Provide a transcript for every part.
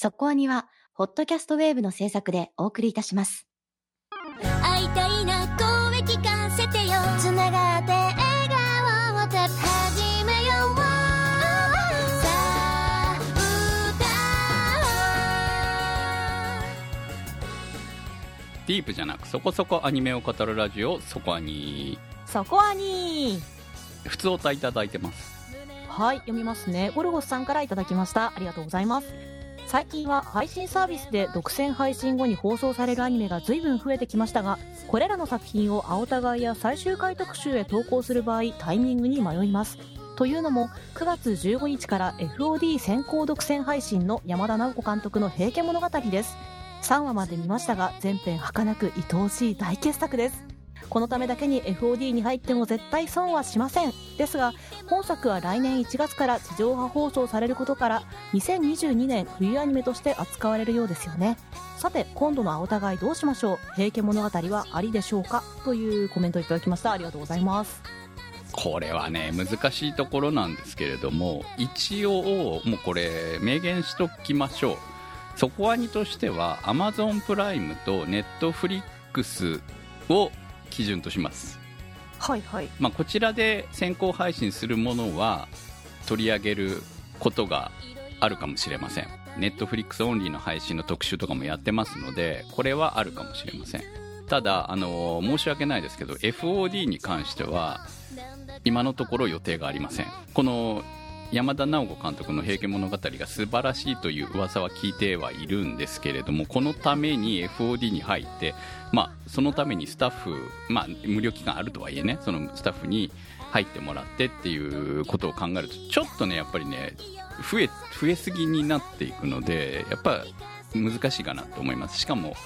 そこアニは、ホットキャストウェーブの制作でお送りいたします。会いたいな声聞かせてよ。つながって笑顔をた始めようさあディープじゃなくそこそこアニメを語るラジオそこアニそこアニ普通お歌いただいてます。はい読みますね。ゴルゴスさんからいただきました。ありがとうございます最近は配信サービスで独占配信後に放送されるアニメが随分増えてきましたがこれらの作品を青田買いや最終回特集へ投稿する場合タイミングに迷います。というのも9月15日から FOD 先行独占配信の山田直子監督の「平家物語」です。3話まで見ましたが全編儚く愛おしい大傑作です。このためだけに FOD に入っても絶対損はしません。ですが本作は来年1月から地上波放送されることから2022年冬アニメとして扱われるようですよね。さて今度の青互いどうしましょう。平家物語はありでしょうか？というコメントをいただきました。ありがとうございます。これはね難しいところなんですけれども一応もうこれ明言しときましょう。そこアニとしては Amazon プライムと Netflix を基準とします、はいはい。まあ、こちらで先行配信するものは取り上げることがあるかもしれません。Netflix オンリーの配信の特集とかもやってますのでこれはあるかもしれません。ただあの申し訳ないですけど FOD に関しては今のところ予定がありません。この山田直子監督の「平家物語」が素晴らしいという噂は聞いてはいるんですけれどもこのために FOD に入って、まあ、そのためにスタッフ、まあ、無料期間あるとはいえねそのスタッフに入ってもらってっていうことを考えるとちょっとねやっぱりね増え増えすぎになっていくのでやっぱ難しいかなと思います。しかも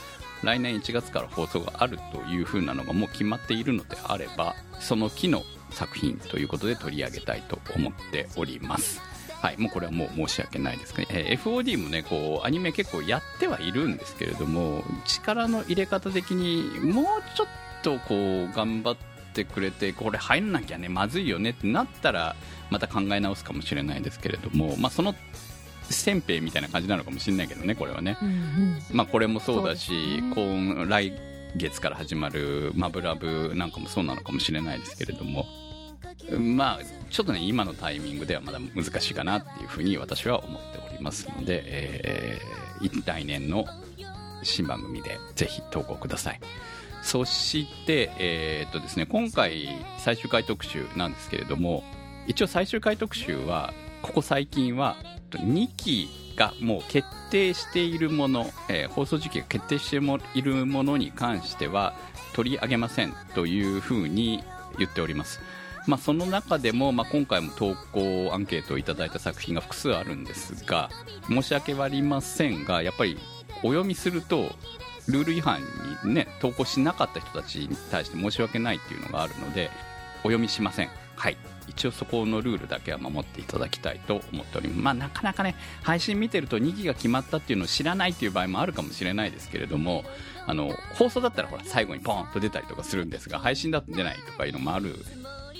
来年1月から放送があるという風なのがもう決まっているのであればその木の作品ということで取り上げたいと思っております。はいもうこれはもう申し訳ないですね、えー FOD もねこうアニメ結構やってはいるんですけれども力の入れ方的にもうちょっとこう頑張ってくれてこれ入んなきゃねまずいよねってなったらまた考え直すかもしれないですけれどもまあその先兵みたいな感じなのかもしれないけどねこれはね。うんうん。まあ、これもそうだしそうですね。今来月から始まる「マブラブ」なんかもそうなのかもしれないですけれどもまあちょっとね今のタイミングではまだ難しいかなっていうふうに私は思っておりますので、えー来年の新番組でぜひ投稿くださいそして、えーっとですね、今回最終回特集なんですけれども一応最終回特集はここ最近は2期がもう決定しているもの、えー放送時期が決定しているものに関しては取り上げませんというふうに言っております。まあ、その中でも、まあ、今回も投稿アンケートをいただいた作品が複数あるんですが申し訳ありませんがやっぱりお読みするとルール違反にね投稿しなかった人たちに対して申し訳ないっていうのがあるのでお読みしません。はい。一応そこのルールだけは守っていただきたいと思っております。まあなかなかね配信見てると2期が決まったっていうのを知らないっていう場合もあるかもしれないですけれどもあの放送だったらほら最後にポンと出たりとかするんですが配信だと出ないとかいうのもある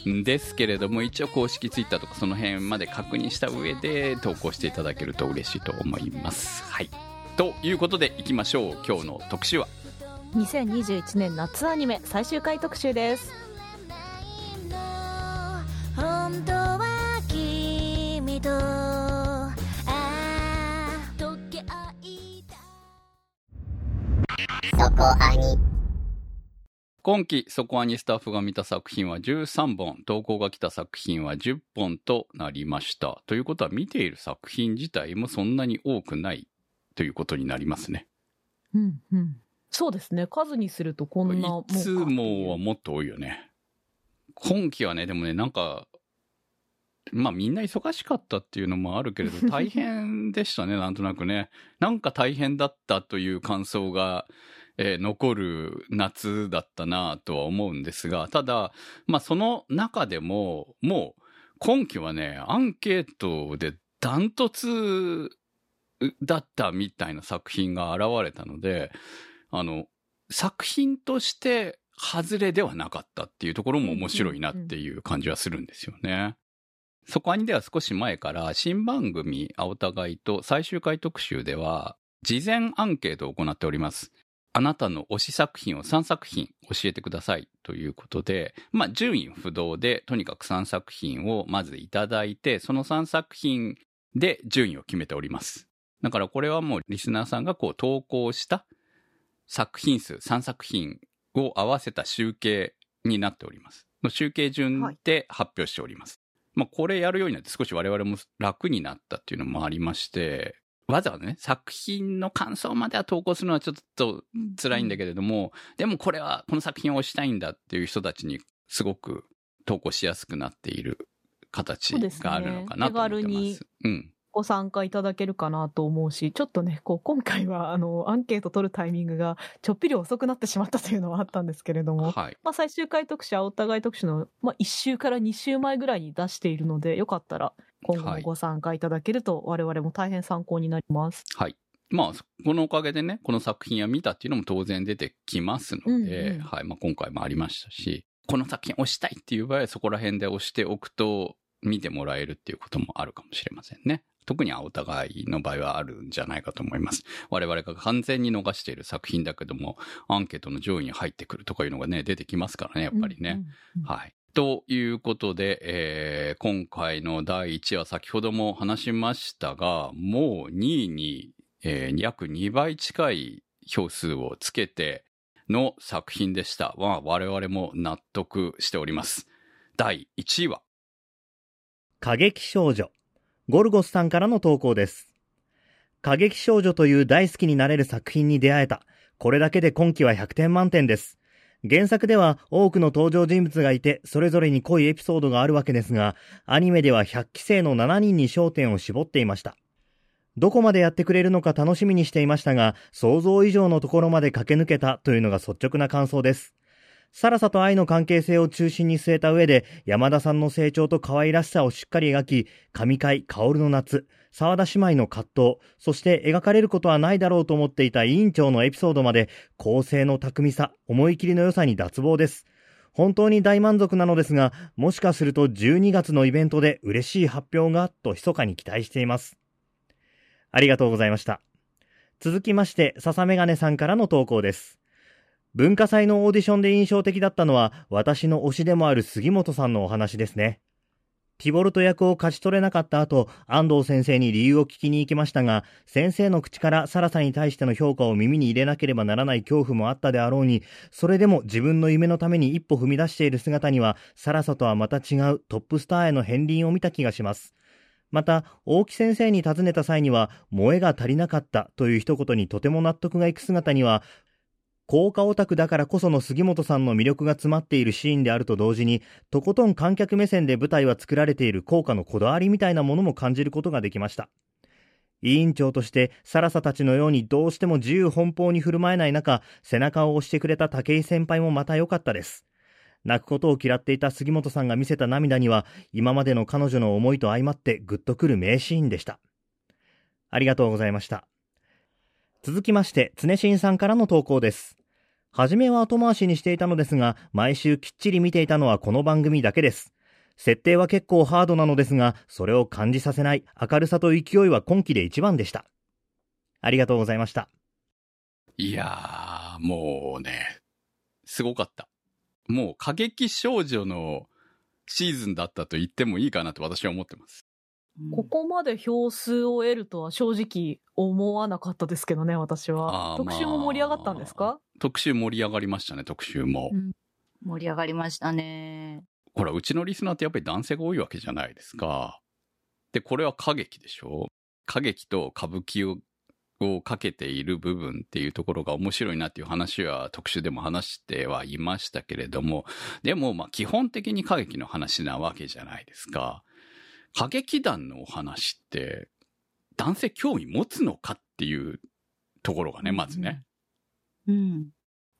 ですけれども一応公式ツイッターとかその辺まで確認した上で投稿していただけると嬉しいと思います。はい。ということでいきましょう。今日の特集は？2021年夏アニメ最終回特集です。本当は君とああ溶け合いた今期そこアニスタッフが見た作品は13本投稿が来た作品は10本となりました。ということは見ている作品自体もそんなに多くないということになりますね。うんうん。そうですね。数にするとこんなもいつもはもっと多いよね。今期はねでもねなんかまあみんな忙しかったっていうのもあるけれど 大変でしたねなんとなくね。なんか大変だったという感想が、えー残る夏だったなとは思うんですがただまあその中でももう今期はねアンケートでダントツだったみたいな作品が現れたのであの作品として外れではなかったっていうところも面白いなっていう感じはするんですよね。そこアニでは少し前から新番組青互いと最終回特集では事前アンケートを行っております。あなたの推し作品を3作品教えてくださいということで、まあ順位不動でとにかく3作品をまずいただいて、その3作品で順位を決めております。だからこれはもうリスナーさんがこう投稿した作品数3作品を合わせた集計になっております。の集計順で発表しております。まあこれやるようになって少し我々も楽になったっていうのもありまして、わざわざね、作品の感想までは投稿するのはちょっと辛いんだけれども、でもこれはこの作品を推したいんだっていう人たちにすごく投稿しやすくなっている形があるのかなと思ってます。すね。ご参加いただけるかなと思うし、ちょっとね、こう、今回は、あの、アンケート取るタイミングが、ちょっぴり遅くなってしまったというのはあったんですけれども、はい。まあ、最終回特集、お互い特集の、まあ、1週から2週前ぐらいに出しているので、よかったら、今後もご参加いただけると、我々も大変参考になります。はい。まあ、このおかげでね、この作品は見たっていうのも当然出てきますので、うんうんはい。まあ、今回もありましたし、この作品押したいっていう場合はそこら辺で押しておくと、見てもらえるっていうこともあるかもしれませんね。特にお互いの場合はあるんじゃないかと思います。我々が完全に逃している作品だけども、アンケートの上位に入ってくるとかいうのがね、出てきますからね、やっぱりね。うんうんうんはい。ということで、えー今回の第1話先ほども話しましたが、もう2位に、えー約2倍近い票数をつけての作品でした。まあ、我々も納得しております。第1位は、過激少女。ゴルゴスさんからの投稿です。過激少女という大好きになれる作品に出会えた。これだけで今季は100点満点です。原作では多くの登場人物がいて、それぞれに濃いエピソードがあるわけですが、アニメでは100期生の7人に焦点を絞っていました。どこまでやってくれるのか楽しみにしていましたが、想像以上のところまで駆け抜けたというのが率直な感想です。サラサと愛の関係性を中心に据えた上で、山田さんの成長と可愛らしさをしっかり描き、神回、薫の夏、沢田姉妹の葛藤、そして描かれることはないだろうと思っていた委員長のエピソードまで、構成の巧みさ、思い切りの良さに脱帽です。本当に大満足なのですが、もしかすると12月のイベントで嬉しい発表が、と密かに期待しています。ありがとうございました。続きまして、笹メガネさんからの投稿です。文化祭のオーディションで印象的だったのは、私の推しでもある杉本さんのお話ですね。ティボルト役を勝ち取れなかった後、安藤先生に理由を聞きに行きましたが、先生の口からサラサに対しての評価を耳に入れなければならない恐怖もあったであろうに、それでも自分の夢のために一歩踏み出している姿には、サラサとはまた違うトップスターへの片鱗を見た気がします。また、大木先生に尋ねた際には、萌えが足りなかったという一言にとても納得がいく姿には、効果オタクだからこその杉本さんの魅力が詰まっているシーンであると同時に、とことん観客目線で舞台は作られている効果のこだわりみたいなものも感じることができました。委員長として、サラサたちのようにどうしても自由奔放に振る舞えない中、背中を押してくれた武井先輩もまた良かったです。泣くことを嫌っていた杉本さんが見せた涙には、今までの彼女の思いと相まってグッとくる名シーンでした。ありがとうございました。続きまして、常新さんからの投稿です。はじめは後回しにしていたのですが、毎週きっちり見ていたのはこの番組だけです。設定は結構ハードなのですが、それを感じさせない明るさと勢いは今季で一番でした。ありがとうございました。いやー、もうね、すごかった。もう過激少女のシーズンだったと言ってもいいかなと私は思ってます。ここまで票数を得るとは正直思わなかったですけどね、私は特集も盛り上がったんですか、特集盛り上がりましたね、特集も。うん盛り上がりましたね。ほら、うちのリスナーってやっぱり男性が多いわけじゃないですか。で、これは歌劇でしょ？歌劇と歌舞伎ををかけている部分っていうところが面白いなっていう話は特集でも話してはいましたけれども、でもまあ基本的に歌劇の話なわけじゃないですか。歌劇団のお話って男性興味持つのかっていうところがね、まずね。うん。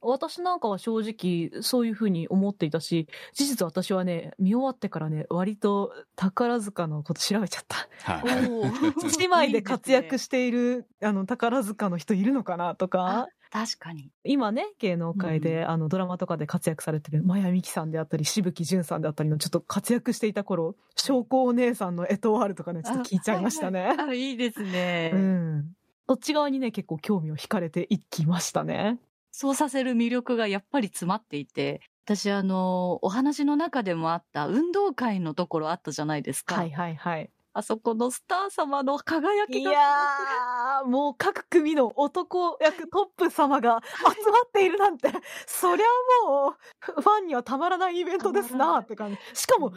私なんかは正直そういうふうに思っていたし、事実私はね、見終わってからね、割と宝塚のこと調べちゃった。はい。姉妹で活躍している、あの、宝塚の人いるのかなとか、確かに。今ね、芸能界で、あの、ドラマとかで活躍されてる、マヤミキさんであったり、しぶきじゅんさんであったりの、ちょっと活躍していた頃、証拠お姉さんのエトワールとかね、ちょっと聞いちゃいましたね。あ、いいですね。うん。そっち側にね、結構興味を惹かれていきましたね。そうさせる魅力がやっぱり詰まっていて、私あの、お話の中でもあった運動会のところあったじゃないですか。はいはいはい。あそこのスター様の輝きが。いやー、もう各組の男役トップ様が集まっているなんて、そりゃもう、ファンにはたまらないイベントですなって感じ。しかも、10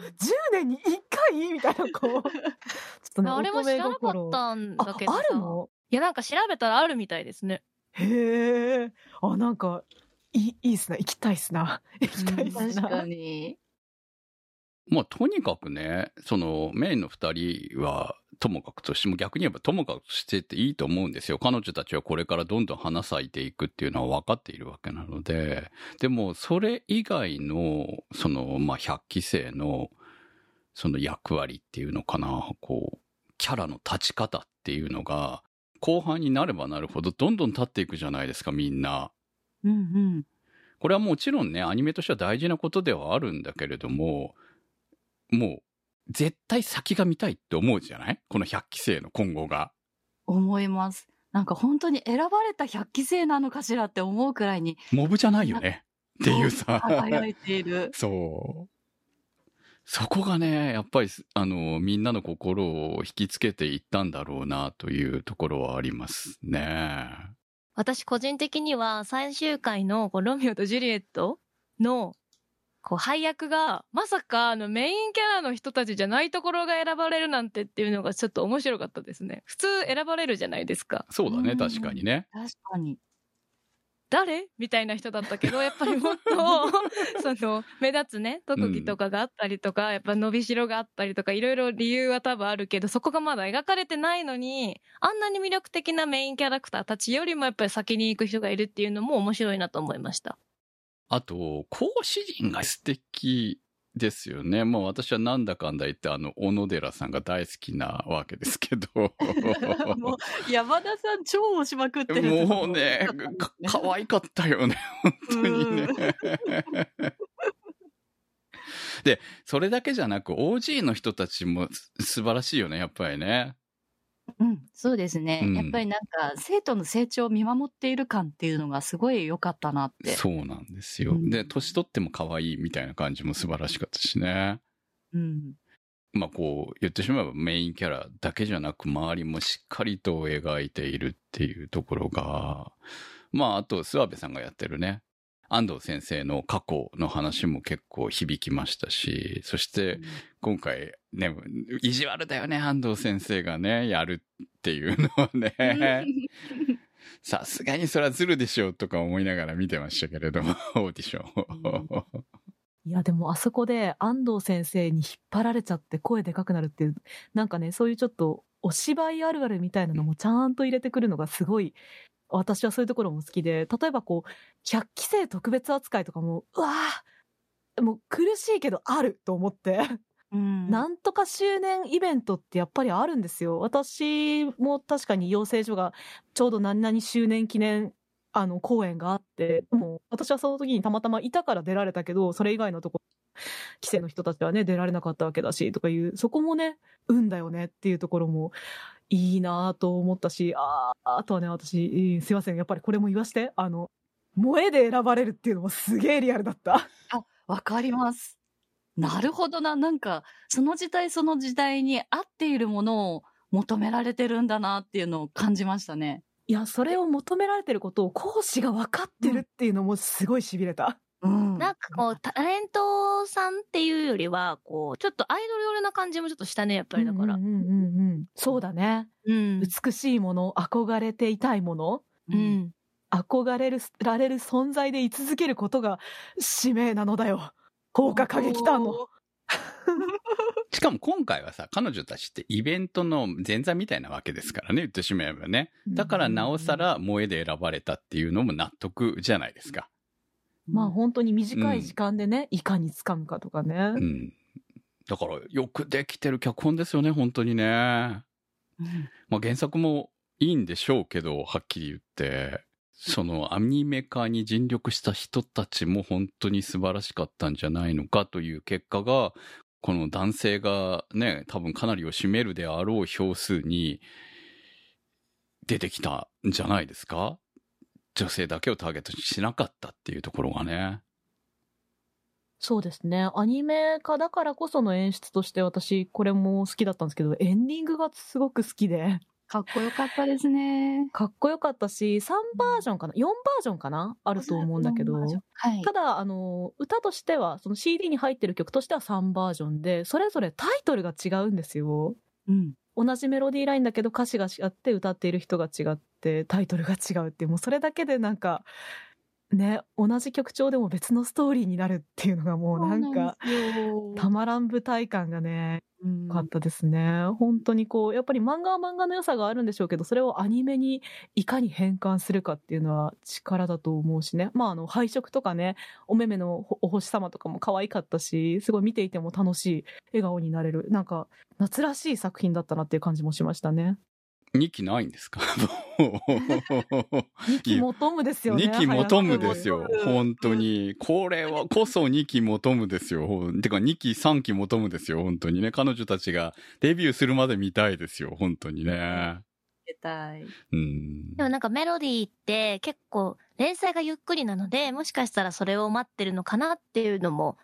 年に1回みたいな、こう。ちょっとね、あれも知らなかったんだあ、けどさあるの？いや、なんか調べたらあるみたいですね。へえ。あ、なんか、いい、いいっすな。行きたいっすな。行きたいっすな。確かに。まあ、とにかくね、その、メインの二人は、ともかくとしても、逆に言えばともかくとしてっていいと思うんですよ。彼女たちはこれからどんどん花咲いていくっていうのは分かっているわけなので、でも、それ以外の、その、まあ、百期生の、その役割っていうのかな、こう、キャラの立ち方っていうのが、後半になればなるほど、どんどん立っていくじゃないですか、みんな。うんうん。これはもちろんね、アニメとしては大事なことではあるんだけれども、もう、絶対先が見たいって思うじゃない？この百期生の今後が。思います。なんか本当に選ばれた百期生なのかしらって思うくらいに。モブじゃないよね。っていうさ。輝いている。そう。そこがね、やっぱり、あの、みんなの心を引きつけていったんだろうな、というところはありますね。私個人的には最終回のこうロミオとジュリエットのこう配役がまさかあのメインキャラの人たちじゃないところが選ばれるなんてっていうのがちょっと面白かったですね。普通選ばれるじゃないですか。そうだね、うん確かにね。確かに。誰？みたいな人だったけど、やっぱりもっと、その、目立つね、特技とかがあったりとか、やっぱ伸びしろがあったりとか、いろいろ理由は多分あるけど、そこがまだ描かれてないのに、あんなに魅力的なメインキャラクターたちよりもやっぱり先に行く人がいるっていうのも面白いなと思いました。あと、講師陣が素敵ですよね。もう私はなんだかんだ言って、あの、小野寺さんが大好きなわけですけど。もう、山田さん超押しまくってる。もうね、か、可愛かったよね。本当にね。で、それだけじゃなく、OG の人たちもす素晴らしいよね、やっぱりね。うん、そうですね。うんやっぱりなんか、生徒の成長を見守っている感っていうのがすごい良かったなって。そうなんですよ。うんで、年取っても可愛いみたいな感じも素晴らしかったしね。うん。まあこう、言ってしまえばメインキャラだけじゃなく、周りもしっかりと描いているっていうところが、まああと、諏訪部さんがやってるね、安藤先生の過去の話も結構響きましたし、そして今回ね、意地悪だよね、安藤先生がね、やるっていうのはね、さすがにそれはズルでしょうとか思いながら見てましたけれども、オーディションを。いや、でもあそこで安藤先生に引っ張られちゃって声でかくなるっていう、なんかね、そういうちょっとお芝居あるあるみたいなのもちゃんと入れてくるのがすごい、私はそういうところも好きで、例えばこう、100期生特別扱いとかも、うわぁもう苦しいけどあると思って。うん。なんとか周年イベントってやっぱりあるんですよ。私も確かに養成所がちょうど何々周年記念あの公演があって、でも私はその時にたまたまいたから出られたけど、それ以外のとこ、規制の人たちはね、出られなかったわけだし、とかいう、そこもね、運だよねっていうところもいいなぁと思ったし、あーあとはね、私、えーすいません、やっぱりこれも言わして、あの、萌えで選ばれるっていうのもすげえリアルだった。あ、わかります。なるほどな。なんか、その時代その時代に合っているものを求められてるんだなっていうのを感じましたね。いや、それを求められてることを講師が分かってるっていうのもすごい痺れた。うん。なんかこう、タレントさんっていうよりは、こう、ちょっとアイドル寄りな感じもちょっとしたね、やっぱりだから。うんうんうんうん。そうだね。うん。美しいもの、憧れていたいもの、うん。憧れる、られる存在で居続けることが使命なのだよ。効果過激団の。しかも今回はさ、彼女たちってイベントの前座みたいなわけですからね、言ってしまえばね。だからなおさら萌えで選ばれたっていうのも納得じゃないですか。まあ本当に短い時間でね、いかに掴むかとかね。うん。だからよくできてる脚本ですよね、本当にね。うんまあ原作もいいんでしょうけど、はっきり言って。そのアニメ化に尽力した人たちも本当に素晴らしかったんじゃないのかという結果が、この男性がね、多分かなりを占めるであろう票数に出てきたんじゃないですか女性だけをターゲットにしなかったっていうところがね。そうですね。アニメ化だからこその演出として私、これも好きだったんですけど、エンディングがすごく好きで。かっこよかったですね。かっこよかったし、3バージョンかな ?4 バージョンかな？あると思うんだけど。はい。ただ、あの、歌としては、その CD に入ってる曲としては3バージョンで、それぞれタイトルが違うんですよ。うん。同じメロディーラインだけど歌詞が違って歌っている人が違ってタイトルが違うってうもうそれだけでなんかね同じ曲調でも別のストーリーになるっていうのがもうなんかたまらん舞台感がねうん。良かったですね。本当にこうやっぱり漫画は漫画の良さがあるんでしょうけどそれをアニメにいかに変換するかっていうのは力だと思うしね。まああの配色とかねお目目のお星様とかも可愛かったしすごい見ていても楽しい笑顔になれる。なんか夏らしい作品だったなっていう感じもしましたね2期ないんですか？2期求むですよね。2期求むですよ。本当に。これはこそ2期求むですよ。ほんてか2期3期求むですよ。本当にね。彼女たちがデビューするまで見たいですよ。本当にね。出たい。うん。でもなんかメロディーって結構連載がゆっくりなので、もしかしたらそれを待ってるのかなっていうのも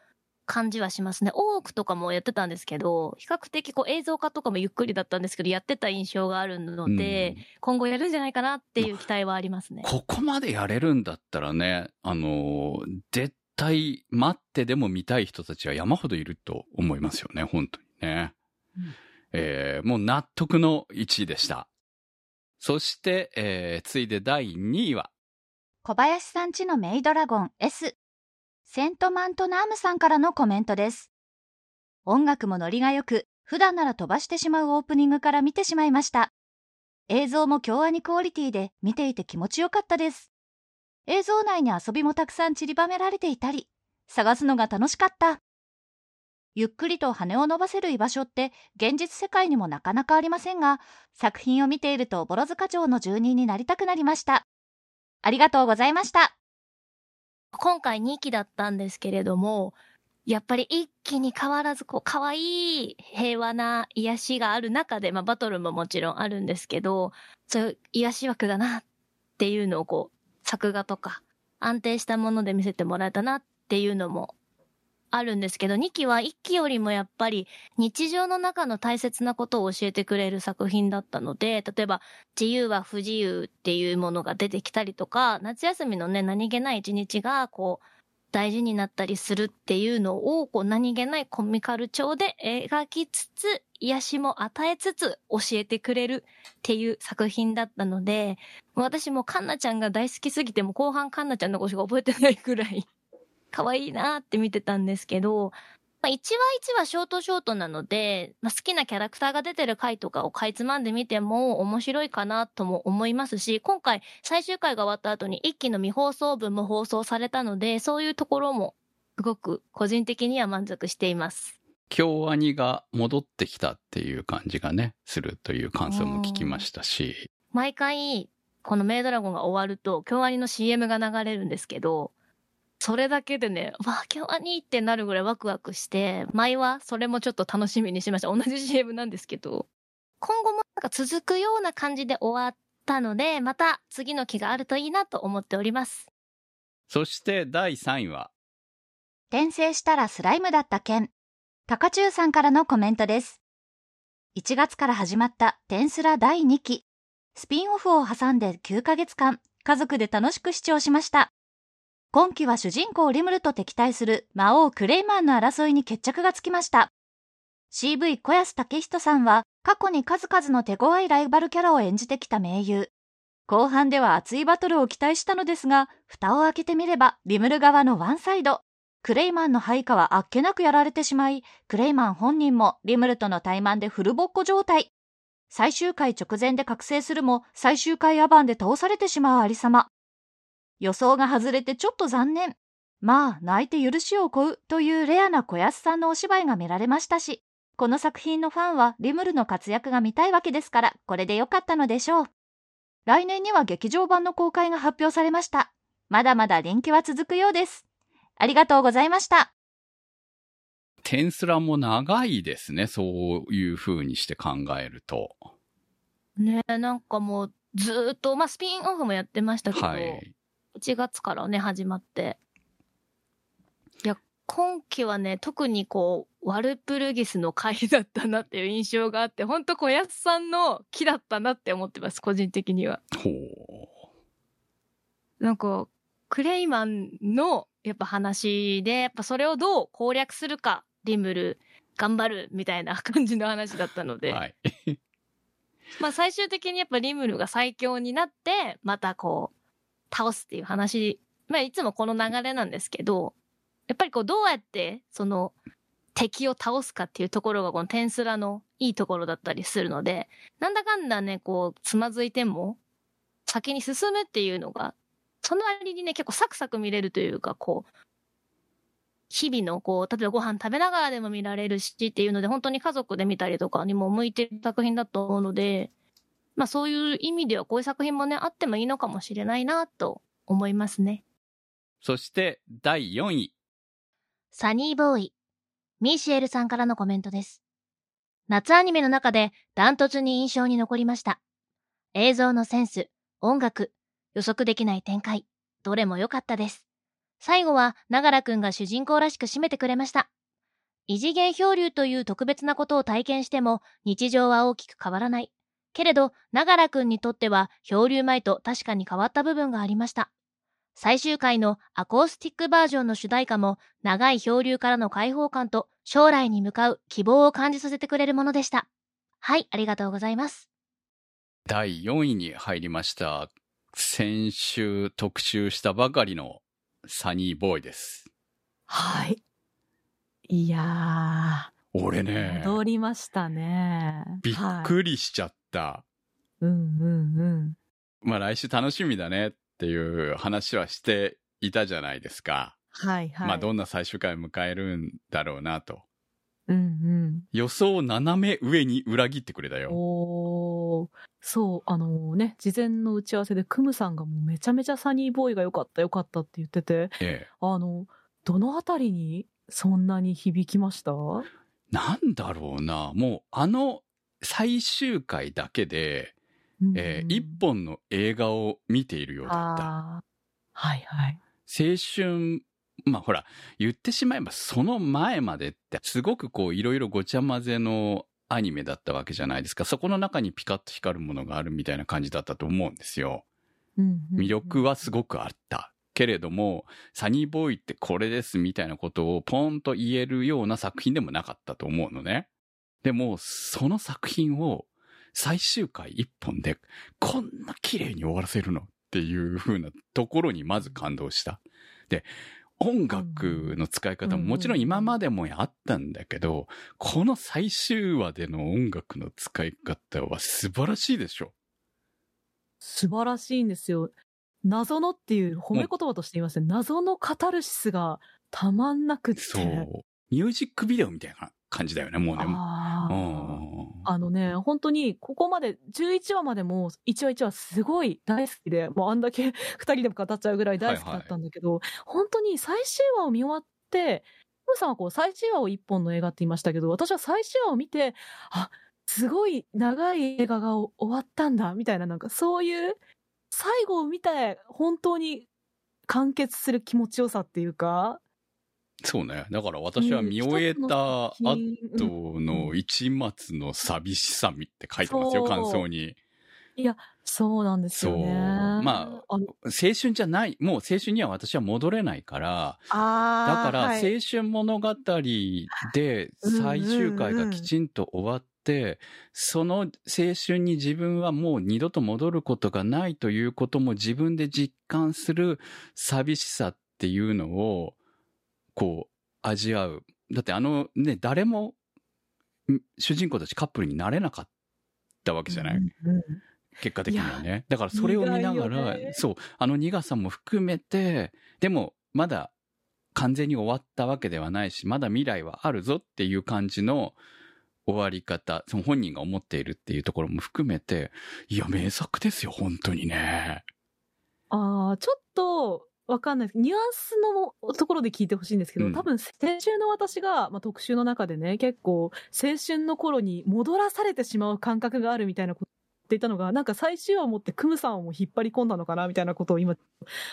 感じはしますね。多くとかもやってたんですけど、比較的こう映像化とかもゆっくりだったんですけど、やってた印象があるので、うん今後やるんじゃないかなっていう期待はありますね。ここまでやれるんだったらね、あの、絶対待ってでも見たい人たちは山ほどいると思いますよね。本当にね。うんえーもう納得の1位でした。そして、えー、ついで第2位は、小林さんちのメイドラゴン S。セントマントナームさんからのコメントです。音楽もノリが良く、普段なら飛ばしてしまうオープニングから見てしまいました。映像も京アニクオリティで見ていて気持ちよかったです。映像内に遊びもたくさん散りばめられていたり、探すのが楽しかった。ゆっくりと羽を伸ばせる居場所って現実世界にもなかなかありませんが、作品を見ているとボロ塚町の住人になりたくなりました。ありがとうございました。今回2期だったんですけれども、やっぱり一気に変わらず、こう、可愛い平和な癒しがある中で、まあバトルももちろんあるんですけど、そういう癒し枠だなっていうのをこう、作画とか安定したもので見せてもらえたなっていうのもあるんですけど、2期は1期よりもやっぱり日常の中の大切なことを教えてくれる作品だったので、例えば自由は不自由っていうものが出てきたりとか、夏休みのね、何気ない一日がこう、大事になったりするっていうのを、こう、何気ないコミカル調で描きつつ、癒しも与えつつ教えてくれるっていう作品だったので、私もカンナちゃんが大好きすぎて、も後半カンナちゃんのことしか覚えてないくらい、可愛いなーって見てたんですけど、まあ、1話1話ショートショートなので、まあ、好きなキャラクターが出てる回とかをかいつまんでみても面白いかなとも思いますし、今回最終回が終わった後に一期の未放送分も放送されたので、そういうところもすごく個人的には満足しています。京アニが戻ってきたっていう感じがね、するという感想も聞きましたし、毎回、このメイドラゴンが終わると、京アニの CM が流れるんですけど、それだけでね、わあ、京アニってなるぐらいワクワクして、前はそれもちょっと楽しみにしました。同じ CM なんですけど、今後もなんか続くような感じで終わったので、また次の期があるといいなと思っております。そして第3位は、転生したらスライムだった件。高中さんからのコメントです。1月から始まったテンスラ第2期。スピンオフを挟んで9ヶ月間、家族で楽しく視聴しました。今期は主人公リムルと敵対する魔王クレイマンの争いに決着がつきました。CV 小安武人さんは過去に数々の手強いライバルキャラを演じてきた名優。後半では熱いバトルを期待したのですが、蓋を開けてみればリムル側のワンサイド。クレイマンの配下はあっけなくやられてしまい、クレイマン本人もリムルとの対マンでフルボッコ状態。最終回直前で覚醒するも、最終回アバンで倒されてしまうありさま。予想が外れてちょっと残念。まあ、泣いて許しを請うというレアな小安さんのお芝居が見られましたし、この作品のファンはリムルの活躍が見たいわけですから、これでよかったのでしょう。来年には劇場版の公開が発表されました。まだまだ人気は続くようです。ありがとうございました。テンスラも長いですね。そういう風にして考えると。ねなんかもうずーっと、まあスピンオフもやってましたけど、はい。1月からね、始まって。いや、今期はね、特にこう、ワルプルギスの回だったなっていう印象があって、ほんと小安さんの木だったなって思ってます、個人的には。ほなんか、クレイマンのやっぱ話で、やっぱそれをどう攻略するか、リムル、頑張るみたいな感じの話だったのう。で、はい。まあ最終的にやっぱリムルが最強になって、またこう、倒すっていう話、まあいつもこの流れなんですけど、やっぱりこうどうやってその敵を倒すかっていうところがこのテンスラのいいところだったりするので、なんだかんだね、こうつまずいても先に進むっていうのが、その割にね結構サクサク見れるというか、こう、日々のこう、例えばご飯食べながらでも見られるしっていうので、本当に家族で見たりとかにも向いてる作品だと思うので、まあそういう意味ではこういう作品もね、あってもいいのかもしれないなと思いますね。そして、第4位。サニーボーイ。ミーシエルさんからのコメントです。夏アニメの中でダントツに印象に残りました。映像のセンス、音楽、予測できない展開、どれも良かったです。最後は、ながらくんが主人公らしく締めてくれました。異次元漂流という特別なことを体験しても、日常は大きく変わらない。けれど、ながらくんにとっては、漂流前と確かに変わった部分がありました。最終回のアコースティックバージョンの主題歌も、長い漂流からの解放感と将来に向かう希望を感じさせてくれるものでした。はい、ありがとうございます。第4位に入りました。先週特集したばかりのサニーボーイです。はい。いや俺ー、ね、戻りましたね。びっはいくりしちゃった。うんうんうん。まあ来週楽しみだねっていう話はしていたじゃないですか。はいはい。まあどんな最終回を迎えるんだろうなと。うんうん。予想を斜め上に裏切ってくれたよ。おーそう、あのね、事前の打ち合わせでクムさんがもうめちゃめちゃサニーボーイが良かった良かったって言ってて、ええ。あの、どのあたりにそんなに響きました？なんだろうな。もうあの最終回だけで、えー一本の映画を見ているようだった。はいはい。青春、まあほら、言ってしまえばその前までってすごくこういろいろごちゃ混ぜのアニメだったわけじゃないですか。そこの中にピカッと光るものがあるみたいな感じだったと思うんですよ。うんうんうん魅力はすごくあった。けれども、サニーボーイってこれですみたいなことをポンと言えるような作品でもなかったと思うのね。でも、その作品を最終回一本でこんな綺麗に終わらせるのっていう風なところにまず感動した。で、音楽の使い方ももちろん今までもあったんだけど、この最終話での音楽の使い方は素晴らしいでしょ。素晴らしいんですよ。謎のっていう褒め言葉として言いますね。謎のカタルシスがたまんなくって。そう。ミュージックビデオみたいな感じだよね、もうね。あのね、本当に、ここまで、11話までも、1話1話すごい大好きで、もうあんだけ 2人でも語っちゃうぐらい大好きだったんだけど、本当に最終話を見終わって、ムーさんはこう最終話を1本の映画って言いましたけど、私は最終話を見て、あ、すごい長い映画が終わったんだ、みたいな、なんかそういう、最後を見て、本当に完結する気持ちよさっていうか、そうね。だから私は見終えた後の一末の寂しさみって書いてますよ、そう感想に。そうなんですよね。まあの、青春じゃない、もう青春には私は戻れないから、だからはい青春物語で最終回がきちんと終わって、その青春に自分はもう二度と戻ることがないということも自分で実感する寂しさっていうのを、こう、味わう。だってあのね、誰もん主人公たちカップルになれなかったわけじゃない、うんうん結果的にはね。だからそれを見ながら、ねそう、あの苦さも含めて、でもまだ完全に終わったわけではないし、まだ未来はあるぞっていう感じの終わり方、その本人が思っているっていうところも含めて、いや、名作ですよ、本当にね。ああ、ちょっと、わかんないです。ニュアンスのところで聞いてほしいんですけど、うん多分、先週の私が、まあ、特集の中でね、結構、青春の頃に戻らされてしまう感覚があるみたいなこと言っていたのが、なんか最終話をもってクムさんをも引っ張り込んだのかなみたいなことを今、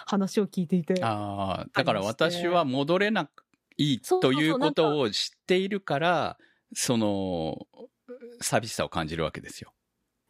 話を聞いていて。ああ、だから私は戻れないということを知っているから、その、寂しさを感じるわけですよ。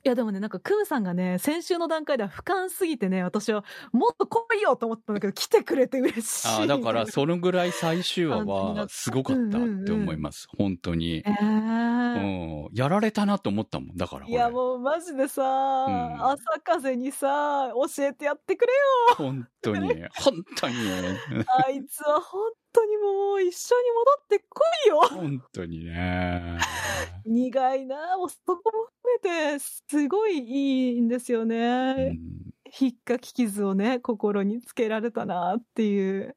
いやでもね、なんかクムさんがね、先週の段階では俯瞰すぎてね、私はもっと来いよと思ったんだけど、来てくれて嬉しい。ああ、だからそのぐらい最終話はすごかったって思います。本当に。えーうん。やられたなと思ったもん。だから。いやもうマジでさ、ん朝風にさ、教えてやってくれよ。本当に。本当に。あいつは本当にもう一緒に戻ってこいよ。本当にね。苦いな、もうそこも含めて、すごいいいんですようね。んひっかき傷をね、心につけられたなっていう、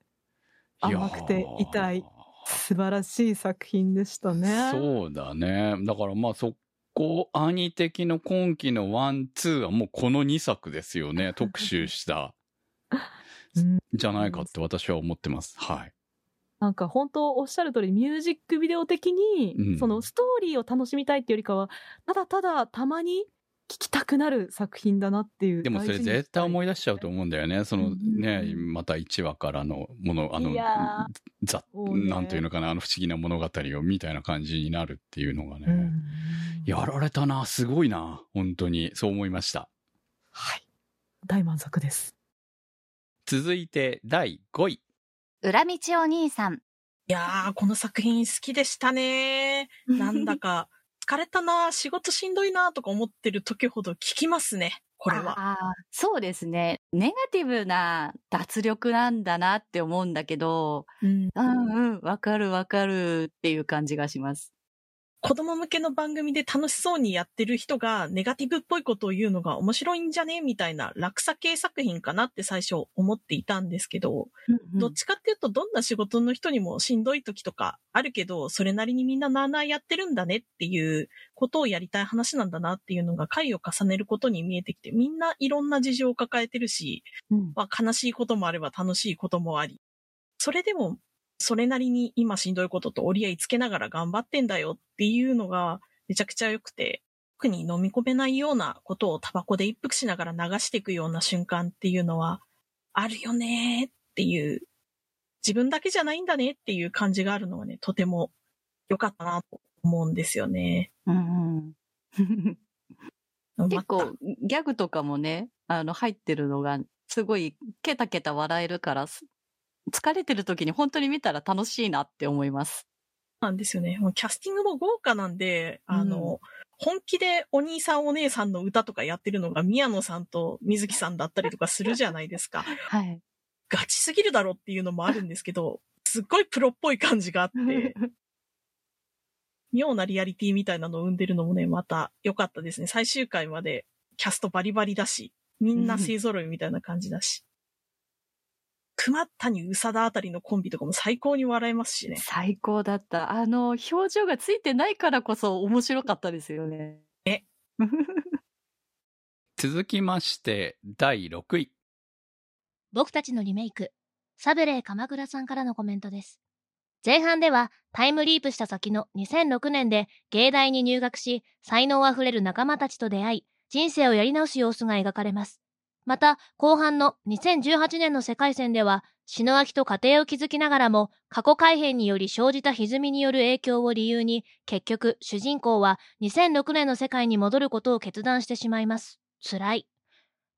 甘くて痛い素晴らしい作品でしたね。そうだね。だからまあそこ、兄的の今期のワン、ツーはもうこの2作ですよね。特集した。うんじゃないかって私は思ってます。はい。なんか本当おっしゃる通りミュージックビデオ的に、うんそのストーリーを楽しみたいっていうよりかはただただたまに聴きたくなる作品だなっていうでもそれ絶対思い出しちゃうとう思うんだよね。そのうんね、また1話からのもの、あのざ、なんていうのかな、あの不思議な物語をみたいな感じになるっていうのがね。んやられたな、すごいな、本当に。そう思いました。はい大満足です続いて第5位。裏道お兄さん。いやー、この作品好きでしたね。なんだか、疲れたな、仕事しんどいな、とか思ってる時ほど聞きますね、これは。そうですね。ネガティブな脱力なんだなって思うんだけど、うんうんうん、わかるわかるっていう感じがします。子供向けの番組で楽しそうにやってる人がネガティブっぽいことを言うのが面白いんじゃねみたいな落差系作品かなって最初思っていたんですけど、どっちかっていうとどんな仕事の人にもしんどい時とかあるけど、それなりにみんななあなあやってるんだねっていうことをやりたい話なんだなっていうのが回を重ねることに見えてきて、みんないろんな事情を抱えてるし、うんまあ、悲しいこともあれば楽しいこともあり、それでも、それなりに今しんどいことと折り合いつけながら頑張ってんだよっていうのがめちゃくちゃ良くて、特に飲み込めないようなことをタバコで一服しながら流していくような瞬間っていうのはあるよねっていう、自分だけじゃないんだねっていう感じがあるのはね、とても良かったなと思うんですよね。うんうん結ま構、ギャグとかもね、あの、入ってるのが、すごい、ケタケタ笑えるから、す疲れてる時に本当に見たら楽しいなって思います。なんですよね。もうキャスティングも豪華なんで、あの、本気でお兄さんお姉さんの歌とかやってるのが宮野さんと水木さんだったりとかするじゃないですか。はい。ガチすぎるだろっていうのもあるんですけど、すっごいプロっぽい感じがあって、妙なリアリティみたいなのを生んでるのもね、また良かったですね。最終回までキャストバリバリだし、みんな勢揃いみたいな感じだし。熊谷宇佐田あたりのコンビとかも最高に笑えますしね。最高だった。あの、表情がついてないからこそ面白かったですよね。え 続きまして、第6位。僕たちのリメイク、サブレー鎌倉さんからのコメントです。前半ではタイムリープした先の2006年で芸大に入学し、才能あふれる仲間たちと出会い、人生をやり直す様子が描かれます。また、後半の2018年の世界戦では、篠明と家庭を築きながらも、過去改変により生じた歪みによる影響を理由に、結局、主人公は2006年の世界に戻ることを決断してしまいます。辛い。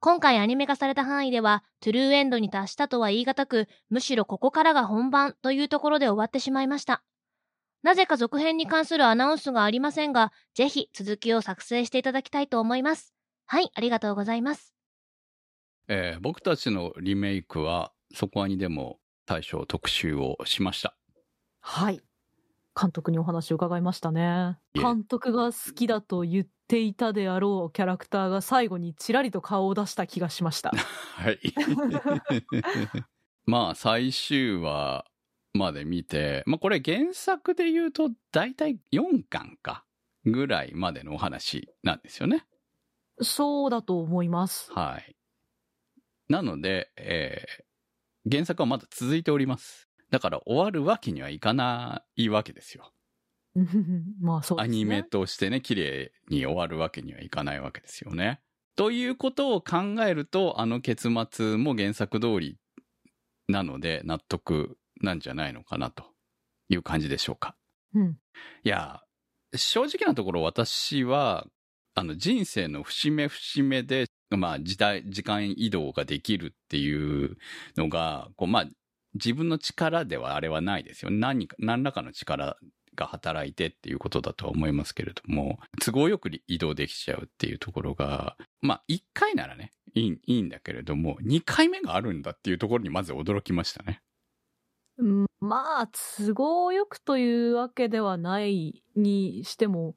今回アニメ化された範囲では、トゥルーエンドに達したとは言い難く、むしろここからが本番というところで終わってしまいました。なぜか続編に関するアナウンスがありませんが、ぜひ続きを作成していただきたいと思います。はい、ありがとうございます。えー僕たちのリメイクは、そこはにでも大賞特集をしました。はい監督にお話を伺いましたね監督が好きだと言っていたであろうキャラクターが最後にちらりと顔を出した気がしました はい。まあ、最終話まで見て、まあこれ原作で言うと大体4巻か。ぐらいまでのお話なんですよね。そうだと思います。はい。なので、えー原作はまだ続いております。だから終わるわけにはいかないわけですよ。まあそうね。アニメとしてね、綺麗に終わるわけにはいかないわけですよね。ということを考えると、あの結末も原作通りなので納得なんじゃないのかなという感じでしょうか。うん。いや、正直なところ私は、あの人生の節目節目で、まあ時代、時間移動ができるっていうのが、こうまあ自分の力ではあれはないですよ。何か、何らかの力が働いてっていうことだとは思いますけれども、都合よく移動できちゃうっていうところが、まあ1回ならね、いいいいんだけれども、2回目があるんだっていうところにまず驚きましたね。まあ、都合よくというわけではないにしても、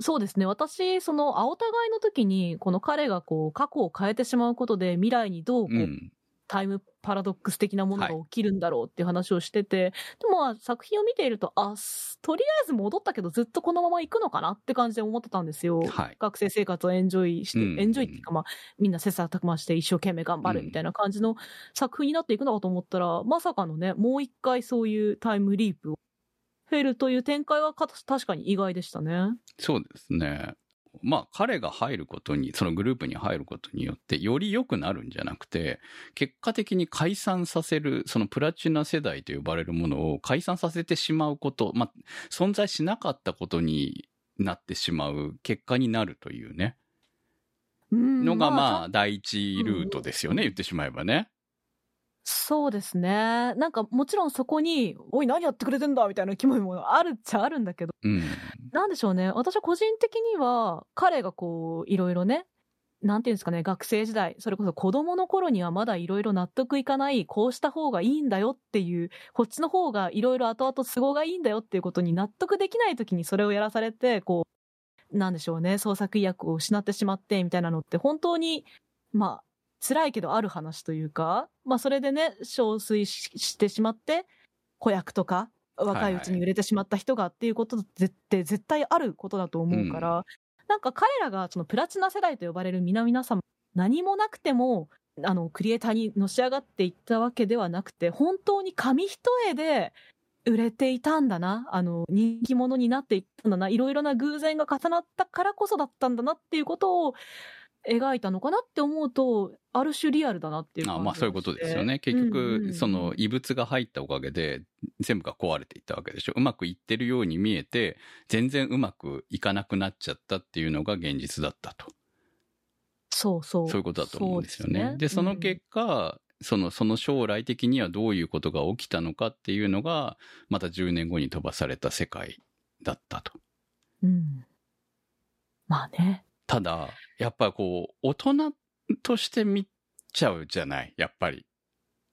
そうですね。私、その、青互いの時に、この彼がこう、過去を変えてしまうことで、未来にどうこう、うん。タイムパラドックス的なものがはい起きるんだろうっていう話をしてて、でもまあ作品を見ていると、あ、すとりあえず戻ったけどずっとこのまま行くのかなって感じで思ってたんですよ。はい。学生生活をエンジョイして、うんエンジョイっていうかまあ、みんな切磋琢磨して一生懸命頑張るみたいな感じの作品になっていくのかと思ったら、まさかのね、もう一回そういうタイムリープを経るという展開はか確かに意外でしたね。そうですね。まあ彼が入ることに、そのグループに入ることによってより良くなるんじゃなくて、結果的に解散させる、そのプラチナ世代と呼ばれるものを解散させてしまうこと、まあ存在しなかったことになってしまう結果になるというね、うんのがまああ第一ルートですよね、言ってしまえばね。そうですね。なんかもちろんそこに、おい何やってくれてんだみたいな気分もあるっちゃあるんだけど、うん。なんでしょうね。私は個人的には、彼がこう、いろいろね、なんていうんですかね、学生時代、それこそ子供の頃にはまだいろいろ納得いかない、こうした方がいいんだよっていう、こっちの方がいろいろ後々都合がいいんだよっていうことに納得できない時にそれをやらされて、こう、なんでしょうね、創作意欲を失ってしまってみたいなのって本当に、まあ、辛いけどある話というか、まあそれでね、憔悴ししてしまって、子役とか、若いうちに売れてしまった人がっていうことって絶対あることだと思うから、なんか彼らがそのプラチナ世代と呼ばれる皆々様、何もなくても、あの、クリエイターにのし上がっていったわけではなくて、本当に紙一重で売れていたんだな、あの、人気者になっていったんだな、いろいろな偶然が重なったからこそだったんだなっていうことを描いたのかなって思うと、ある種リアルだなっていう感じあまあそういうことですよね。結うんうん局、うんその異物が入ったおかげで全部が壊れていったわけでしょ。うまくいってるように見えて、全然うまくいかなくなっちゃったっていうのが現実だったと。そうそう。そういうことだと思うんですよね。そうでその結果、その、その将来的にはどういうことが起きたのかっていうのが、また10年後に飛ばされた世界だったと。うん、うん。まあね。ただ、やっぱこう、大人として見ちゃうじゃない、やっぱり。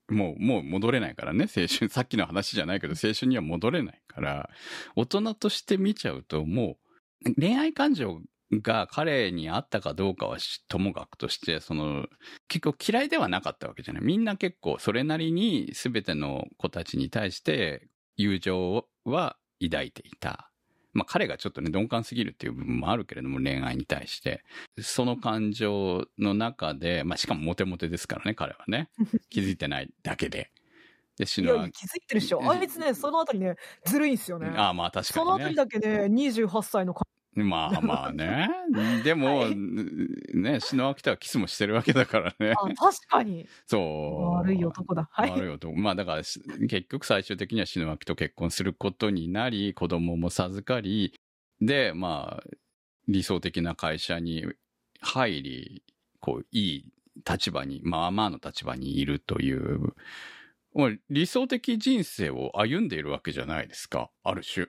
もう、もう戻れないからね、青春。さっきの話じゃないけど、青春には戻れないから、大人として見ちゃうと、もう、恋愛感情が彼にあったかどうかはしともかくとして、その、結構嫌いではなかったわけじゃない？みんな結構それなりに全ての子たちに対して友情は抱いていた。まあ彼がちょっとね、鈍感すぎるっていう部分もあるけれども、恋愛に対して。その感情の中で、まあしかもモテモテですからね、彼はね。気づいてないだけで。で、死ぬはいや気づいてるでしょ。あいつね、そのあたりね、ずるいんすよね。ああ、まあ確かそのあたりにね。だけね、28歳のまあまあね。でも、はいね、篠脇とはキスもしてるわけだからね。あ、確かに。そう。悪い男だ。はい。悪い男。まあだからし、結局最終的には篠脇と結婚することになり、子供も授かり、で、まあ、理想的な会社に入り、こう、いい立場に、まあまあの立場にいるという理想的人生を歩んでいるわけじゃないですか、ある種。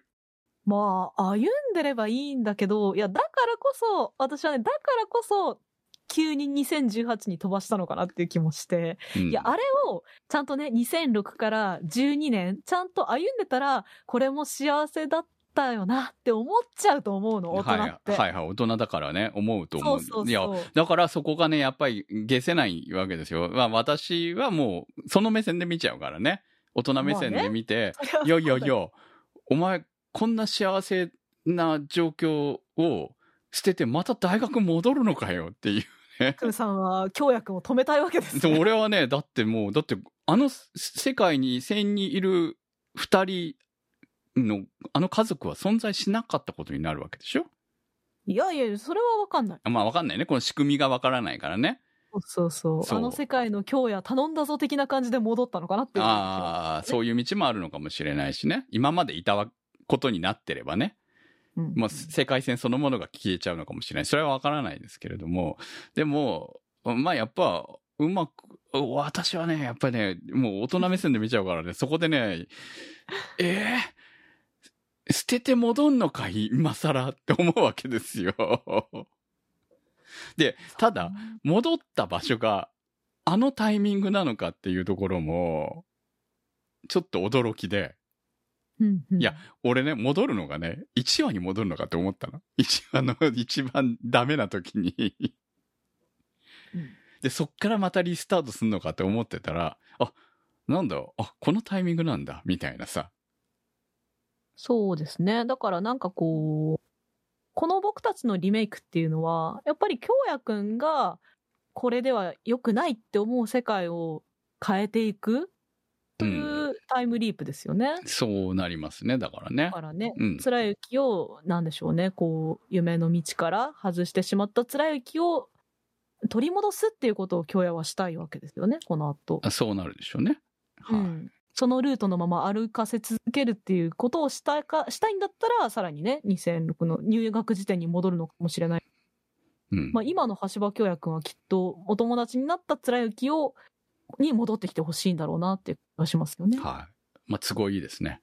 まあ、歩んでればいいんだけど、いや、だからこそ、私はね、だからこそ、急に2018に飛ばしたのかなっていう気もして、うんいや、あれを、ちゃんとね、2006から12年、ちゃんと歩んでたら、これも幸せだったよなって思っちゃうと思うの、大人って。はいはいはい、大人だからね、思うと思う。そうそうそういや、だからそこがね、やっぱり消せないわけですよ。まあ私はもう、その目線で見ちゃうからね。大人目線で見て、いやいやいや、お前、こんな幸せな状況を捨ててまた大学戻るのかよっていうね。クルさんは京也くんを止めたいわけですでね。も俺はね、だってもう、だって、あの世界に千にいる二人の、あの家族は存在しなかったことになるわけでしょ？いやいや、それはわかんない。まあわかんないね。この仕組みがわからないからね。そうそうあの世界の京也頼んだぞ的な感じで戻ったのかなっていう。ああ、そういう道もあるのかもしれないしね。今までいたわことになってればね。うんまあ、世界線そのものが消えちゃうのかもしれない。それはわからないですけれども。でも、まあやっぱ、うまく、私はね、やっぱりね、もう大人目線で見ちゃうからね、そこでね、えー、捨てて戻んのかい？今更って思うわけですよ。で、ただ、戻った場所があのタイミングなのかっていうところも、ちょっと驚きで、うんうんいや、俺ね、戻るのがね、1話に戻るのかって思ったの。1話の 一番ダメな時にうん。で、そっからまたリスタートすんのかって思ってたら、あ、なんだ、あ、このタイミングなんだ、みたいなさ。そうですね。だからなんかこう、この僕たちのリメイクっていうのは、やっぱり京也くんがこれでは良くないって思う世界を変えていくというタイムリープですよね。そうなりますね、だからねだ。からね、うん貫之を、なんでしょうね、こう、夢の道から外してしまった貫之を取り戻すっていうことを京也はしたいわけですよね、この後。あそうなるでしょうね。はい。うんそのルートのまま歩かせ続けるっていうことをしたいか、したいんだったら、さらにね、2006の入学時点に戻るのかもしれない。うん。まあ、今の橋場京也くんはきっと、お友達になった貫之を、に戻ってきてほしいんだろうなって気がしますよね。はい。まあ、都合いいですね。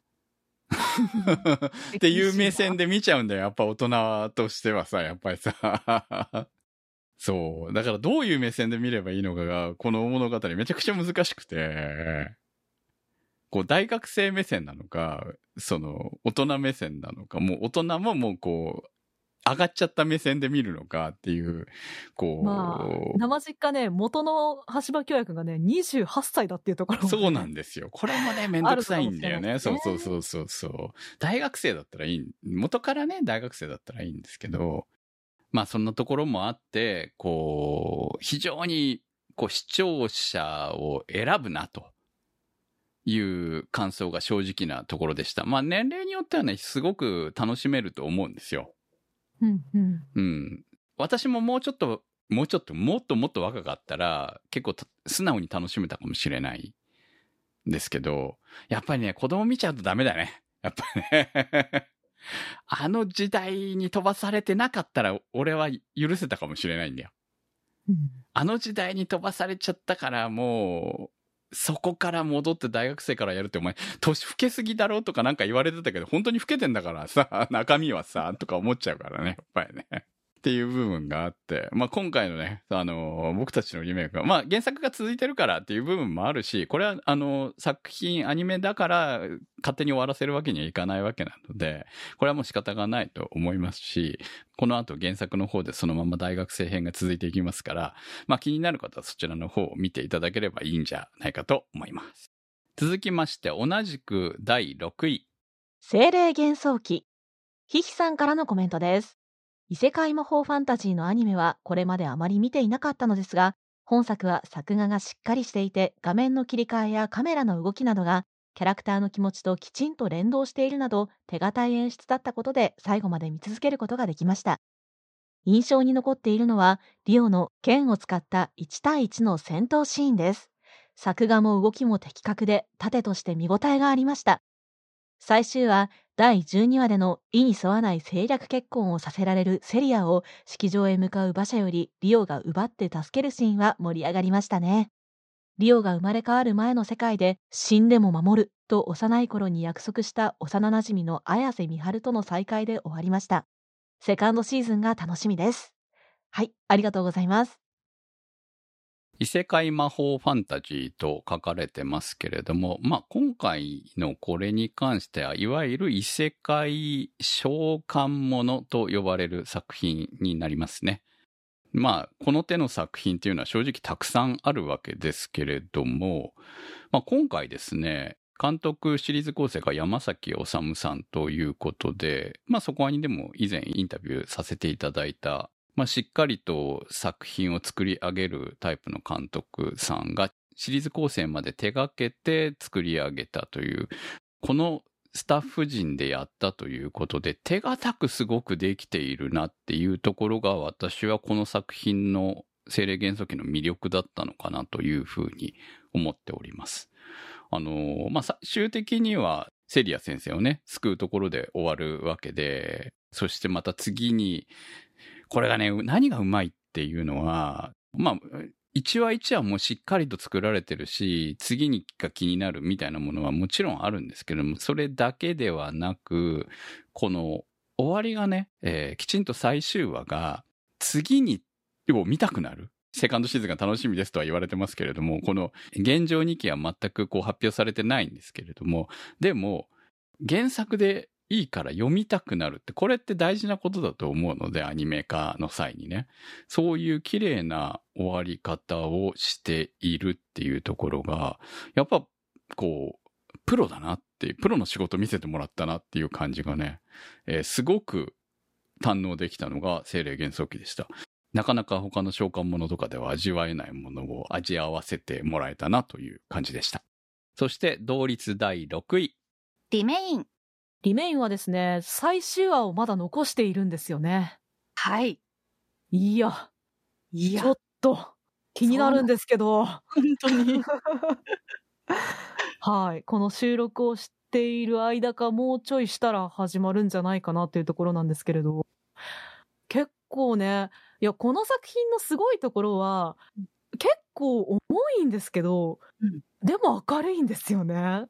っていう目線で見ちゃうんだよ。やっぱ大人としてはさ、やっぱりさ。そう。だからどういう目線で見ればいいのかが、この物語めちゃくちゃ難しくて、こう大学生目線なのか、その大人目線なのか、もう大人ももうこう、上がっちゃった目線で見るのかっていう、こう、まあ、生実家ね、元の橋場京也くんがね、28歳だっていうところもねそうなんですよ。これもね、めんどくさいんだよね。そうそうそうそうそう。大学生だったらいい。元からね、大学生だったらいいんですけど、まあそんなところもあって、こう、非常に、こう視聴者を選ぶなと。いう感想が正直なところでした。まあ年齢によってはね、すごく楽しめると思うんですよ。うんうん。うん。私ももうちょっと、もうちょっと、もっともっと若かったら、結構た素直に楽しめたかもしれないんですけど、やっぱりね、子供見ちゃうとダメだね。やっぱりね。あの時代に飛ばされてなかったら、俺は許せたかもしれないんだよ。うんあの時代に飛ばされちゃったから、もう、そこから戻って大学生からやるってお前、年老けすぎだろとかなんか言われてたけど、本当に老けてんだからさ、中身はさ、とか思っちゃうからね、やっぱりね。っていう部分があって、まあ今回のね、あの、僕たちのリメイクは、まあ原作が続いてるからっていう部分もあるし、これはあの、作品、アニメだから勝手に終わらせるわけにはいかないわけなので、これはもう仕方がないと思いますし、この後原作の方でそのまま大学生編が続いていきますから、まあ気になる方はそちらの方を見ていただければいいんじゃないかと思います。続きまして、同じく第6位。精霊幻想記。ヒヒさんからのコメントです。異世界魔法ファンタジーのアニメはこれまであまり見ていなかったのですが、本作は作画がしっかりしていて、画面の切り替えやカメラの動きなどが、キャラクターの気持ちときちんと連動しているなど、手堅い演出だったことで最後まで見続けることができました。印象に残っているのは、リオの剣を使った1対1の戦闘シーンです。作画も動きも的確で、盾として見応えがありました。最終話、第12話での意に沿わない政略結婚をさせられるセリアを式場へ向かう馬車よりリオが奪って助けるシーンは盛り上がりましたね。リオが生まれ変わる前の世界で死んでも守ると幼い頃に約束した幼馴染の綾瀬美春との再会で終わりました。セカンドシーズンが楽しみです。はい、ありがとうございます。異世界魔法ファンタジーと書かれてますけれども、まあ、今回のこれに関しては、いわゆる異世界召喚物と呼ばれる作品になりますね。まあ、この手の作品っていうのは正直たくさんあるわけですけれども、まあ、今回ですね、監督シリーズ構成が山崎治さんということで、まあそこにでも以前インタビューさせていただいた、まあしっかりと作品を作り上げるタイプの監督さんがシリーズ構成まで手掛けて作り上げたという、このスタッフ陣でやったということで、手堅くすごくできているなっていうところが私はこの作品の精霊元素記の魅力だったのかなというふうに思っております。あの、まあ、最終的にはセリア先生をね、救うところで終わるわけで、そしてまた次に、これがね、何がうまいっていうのは、まあ、一話一話もしっかりと作られてるし、次にが気になるみたいなものはもちろんあるんですけども、それだけではなく、この終わりがね、えーきちんと最終話が次にを見たくなる。セカンドシーズンが楽しみですとは言われてますけれども、この現状2期は全くこう発表されてないんですけれども、でも原作でいいから読みたくなるって、これって大事なことだと思うので、アニメ化の際にね。そういう綺麗な終わり方をしているっていうところが、やっぱこう、プロだなっていう、プロの仕事見せてもらったなっていう感じがね、えーすごく堪能できたのが精霊幻想記でした。なかなか他の召喚物とかでは味わえないものを味合わせてもらえたなという感じでした。そして同率第6位。リメイン。リメインはですね、最終話をまだ残しているんですよね。はい。いや、いやちょっ、と気になるんですけど、本当に。はい。この収録をしている間かもうちょいしたら始まるんじゃないかなっていうところなんですけれど、結構ね、いや、この作品のすごいところは、結構重いんですけど、うんでも明るいんですよね。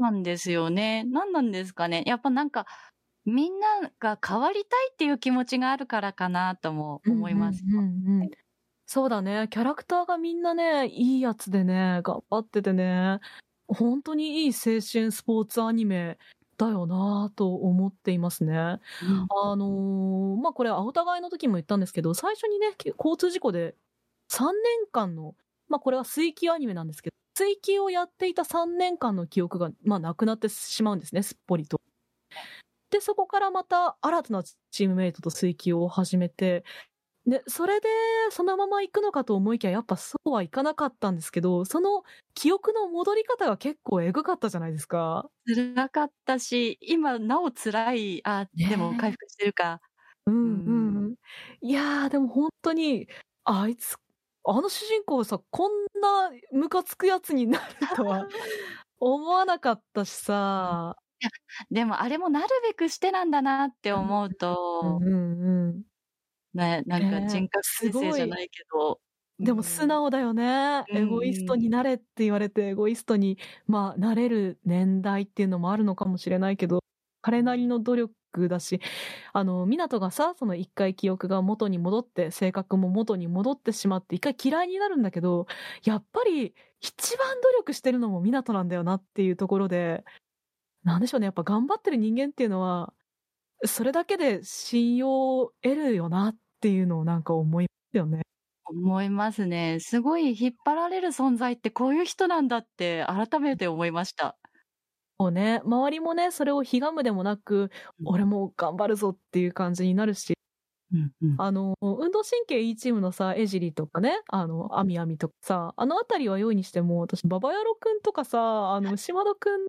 なんですよね。何なんですかね。やっぱなんか、みんなが変わりたいっていう気持ちがあるからかなとも思います。うんうんうんうんそうだね。キャラクターがみんなね、いいやつでね、頑張っててね、本当にいい青春スポーツアニメだよなぁと思っていますね。あのーまあ、これ、お互いの時も言ったんですけど、最初にね、交通事故で3年間の、まあ、これは水球アニメなんですけど、水球をやっていた3年間の記憶が、まあ、なくなってしまうんですね、すっぽりと。で、そこからまた新たなチームメイトと水球を始めて、で、それでそのまま行くのかと思いきや、やっぱそうはいかなかったんですけど、その記憶の戻り方が結構エグかったじゃないですか。辛かったし、今なお辛い、あ、でも回復してるか。うんうんううん。いやー、でも本当に、あいつ、あの主人公さ、こんなムカつくやつになるとは 思わなかったしさ。でもあれもなるべくしてなんだなって思うと、うんうんね、なんか人格形成じゃないけど。でも素直だよね。うんエゴイストになれって言われて、エゴイストに、まあ、なれる年代っていうのもあるのかもしれないけど、彼なりの努力だし、あの、湊がさ、その一回記憶が元に戻って、性格も元に戻ってしまって、一回嫌いになるんだけど、やっぱり一番努力してるのも湊なんだよなっていうところで、なんでしょうね、やっぱ頑張ってる人間っていうのは、それだけで信用を得るよなっていうのをなんか思いますよね。思いますね。すごい引っ張られる存在ってこういう人なんだって改めて思いました。ね、周りもね、それをひがむでもなく、俺も頑張るぞっていう感じになるし、うんうん。あの、運動神経いいチームのさ、エジリとかね、あの、アミアミとかさ、あのあたりは良いにしても、私、ババヤロくんとかさ、あの、島田くん、す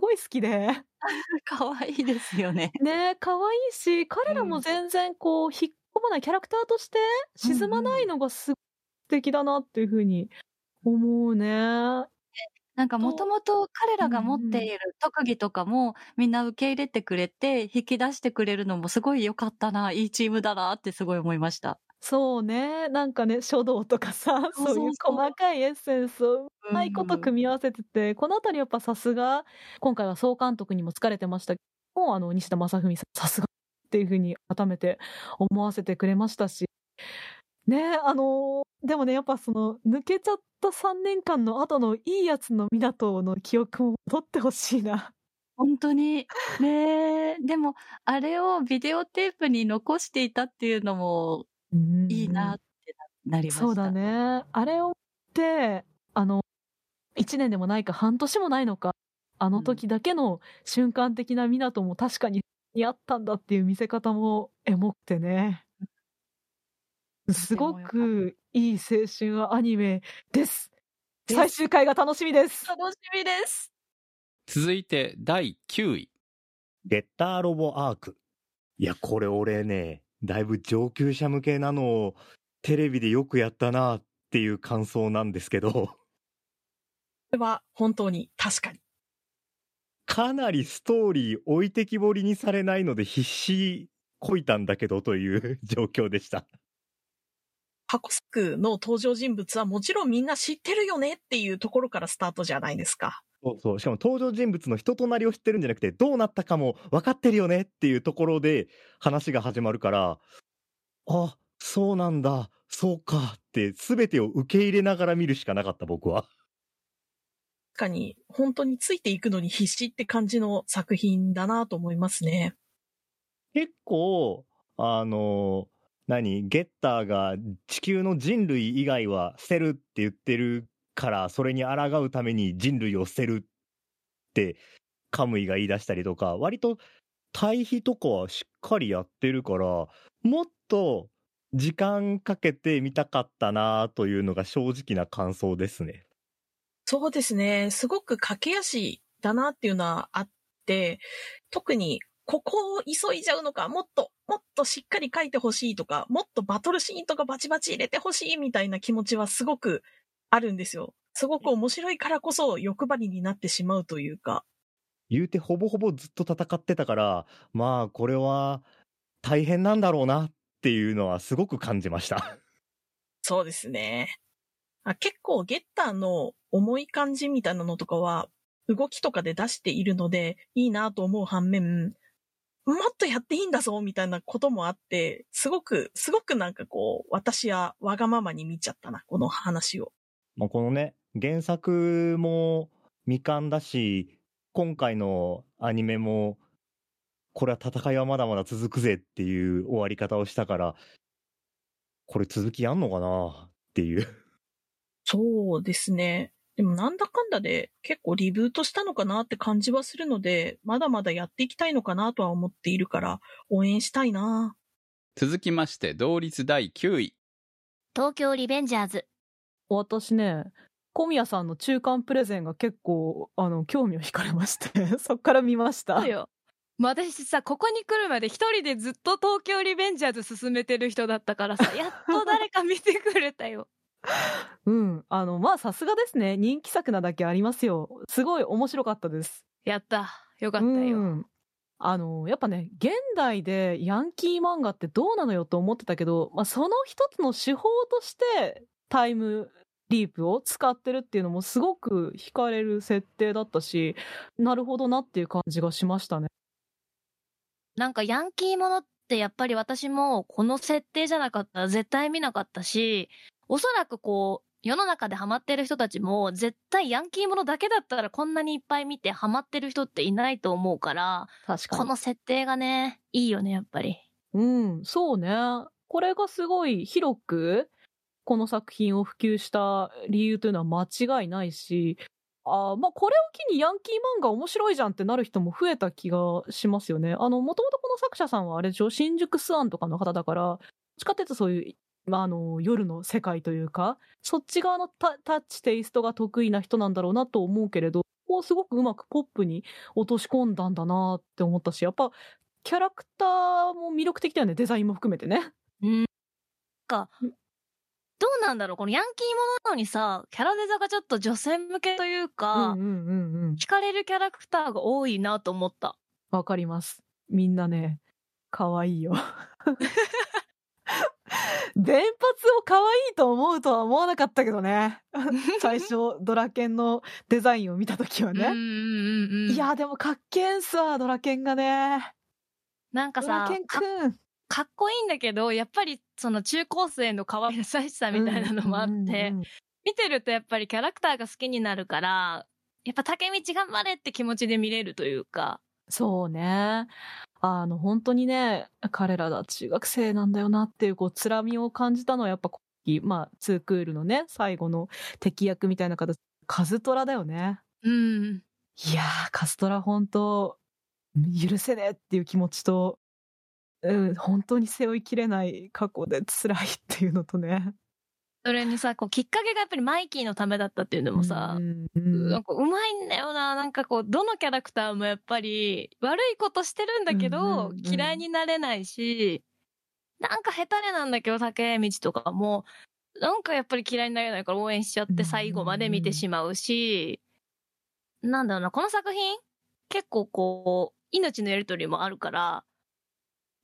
ごい好きで、可愛いですよね。ね、可愛いし、彼らも全然こう、引っ込まないキャラクターとして沈まないのがすごい素敵だなっていうふうに思うね。なんかもともと彼らが持っている特技とかもみんな受け入れてくれて引き出してくれるのもすごい良かったな、いいチームだなってすごい思いました。そうね。なんかね、書道とかさ、そういう細かいエッセンスをうまいこと組み合わせてて、このあたりやっぱさすが、今回は総監督にも疲れてましたけども、あの、西田正文さん、さすがっていうふうに改めて思わせてくれましたし、ねあのでもね、やっぱその、抜けちゃった3年間の後のいいやつの港の記憶も戻ってほしいな。本当に。ねえ。でも、あれをビデオテープに残していたっていうのもいいなってななりました。そうだ。ね。あれを見て、あの、1年でもないか半年もないのか、あの時だけの瞬間的な湊も確かに似合ったんだっていう見せ方もエモくてね。すごくいい青春アニメです。最終回が楽しみです。楽しみです。続いて第9位。ゲッターロボアーク。いや、これ俺ね、だいぶ上級者向けなのをテレビでよくやったなっていう感想なんですけど、これは本当に確かに。かなりストーリー置いてきぼりにされないので必死こいたんだけどという状況でした。箱作の登場人物はもちろんみんな知ってるよねっていうところからスタートじゃないですか。そうそう。しかも登場人物の人となりを知ってるんじゃなくて、どうなったかも分かってるよねっていうところで話が始まるから、あ、そうなんだ、そうかって全てを受け入れながら見るしかなかった僕は。確かに、本当についていくのに必死って感じの作品だなと思いますね。結構、あの、何？ゲッターが地球の人類以外は捨てるって言ってるから、それに抗うために人類を捨てるってカムイが言い出したりとか、割と対比とかはしっかりやってるから、もっと時間かけて見たかったなというのが正直な感想ですね。そうですね。すごく駆け足だなっていうのはあって、特にここを急いじゃうのか、もっと、もっとしっかり書いてほしいとか、もっとバトルシーンとかバチバチ入れてほしいみたいな気持ちはすごくあるんですよ。すごく面白いからこそ欲張りになってしまうというか。言うてほぼほぼずっと戦ってたから、まあこれは大変なんだろうなっていうのはすごく感じました。そうですね。あ結構ゲッターの重い感じみたいなのとかは動きとかで出しているのでいいなと思う反面、もっとやっていいんだぞみたいなこともあって、すごく、すごくなんかこう、私はわがままに見ちゃったな、この話を。まあ、このね、原作も未完だし、今回のアニメも、これは戦いはまだまだ続くぜっていう終わり方をしたから、これ続きやんのかなっていう。そうですね。でもなんだかんだで結構リブートしたのかなって感じはするので、まだまだやっていきたいのかなとは思っているから、応援したいな。続きまして、同率第9位。東京リベンジャーズ。私ね、小宮さんの中間プレゼンが結構、あの、興味を惹かれまして、そっから見ました。そうよ。まあ私さ、ここに来るまで一人でずっと東京リベンジャーズ進めてる人だったからさ、やっと誰か見てくれたよ。うん。あの、まあ、さすがですね。人気作なだけありますよ。すごい面白かったです。やった。よかったうよ。ん。あの、やっぱね、現代でヤンキー漫画ってどうなのよと思ってたけど、まあ、その一つの手法としてタイムリープを使ってるっていうのもすごく惹かれる設定だったし、なるほどなっていう感じがしましたね。なんかヤンキーものってやっぱり私もこの設定じゃなかったら絶対見なかったし、おそらくこう、世の中でハマってる人たちも絶対ヤンキーものだけだったらこんなにいっぱい見てハマってる人っていないと思うから、確かに。この設定がね、いいよね、やっぱり。うん、そうね。これがすごい広く、この作品を普及した理由というのは間違いないし、あーまあ、これを機にヤンキー漫画面白いじゃんってなる人も増えた気がしますよね。あの、もともとこの作者さんはあれでしょ？新宿スワンとかの方だから、どっちかっていうとそういう、まあ、あの、夜の世界というか、そっち側のタタッチ、テイストが得意な人なんだろうなと思うけれど、こうすごくうまくポップに落とし込んだんだなって思ったし、やっぱ、キャラクターも魅力的だよね、デザインも含めてね。うん。か、どうなんだろうこのヤンキーものなのにさ、キャラデザがちょっと女性向けというか、うんうんうんうん。惹かれるキャラクターが多いなと思った。わかります。みんなね、可愛いよ。電髪を可愛いと思うとは思わなかったけどね。最初、ドラケンのデザインを見たときはね。うんうんうんうん。いや、でもかっけんすわ、ドラケンがね。なんかさドラケン、かくん。かっこいいんだけど、やっぱりその中高生の可愛らしさみたいなのもあって、うんうんうん見てるとやっぱりキャラクターが好きになるから、やっぱ竹道頑張れって気持ちで見れるというか、そうね。あの、本当にね、彼らが中学生なんだよなっていう、こう、つらみを感じたのは、やっぱ、まあ、ツークールのね、最後の敵役みたいな形、カズトラだよね。うん。いやー、カストラ本当、許せねえっていう気持ちと、うん、本当に背負いきれない過去で辛いっていうのとね。それにさ、こう、きっかけがやっぱりマイキーのためだったっていうのもさう、んうんなんかうまいんだよな。なんかこう、どのキャラクターもやっぱり悪いことしてるんだけど、うんうんうん嫌いになれないし、なんか下手れなんだけど、竹道とかも、なんかやっぱり嫌いになれないから応援しちゃって最後まで見てしまうし、なんだろうな、この作品結構こう、命のやりとりもあるから、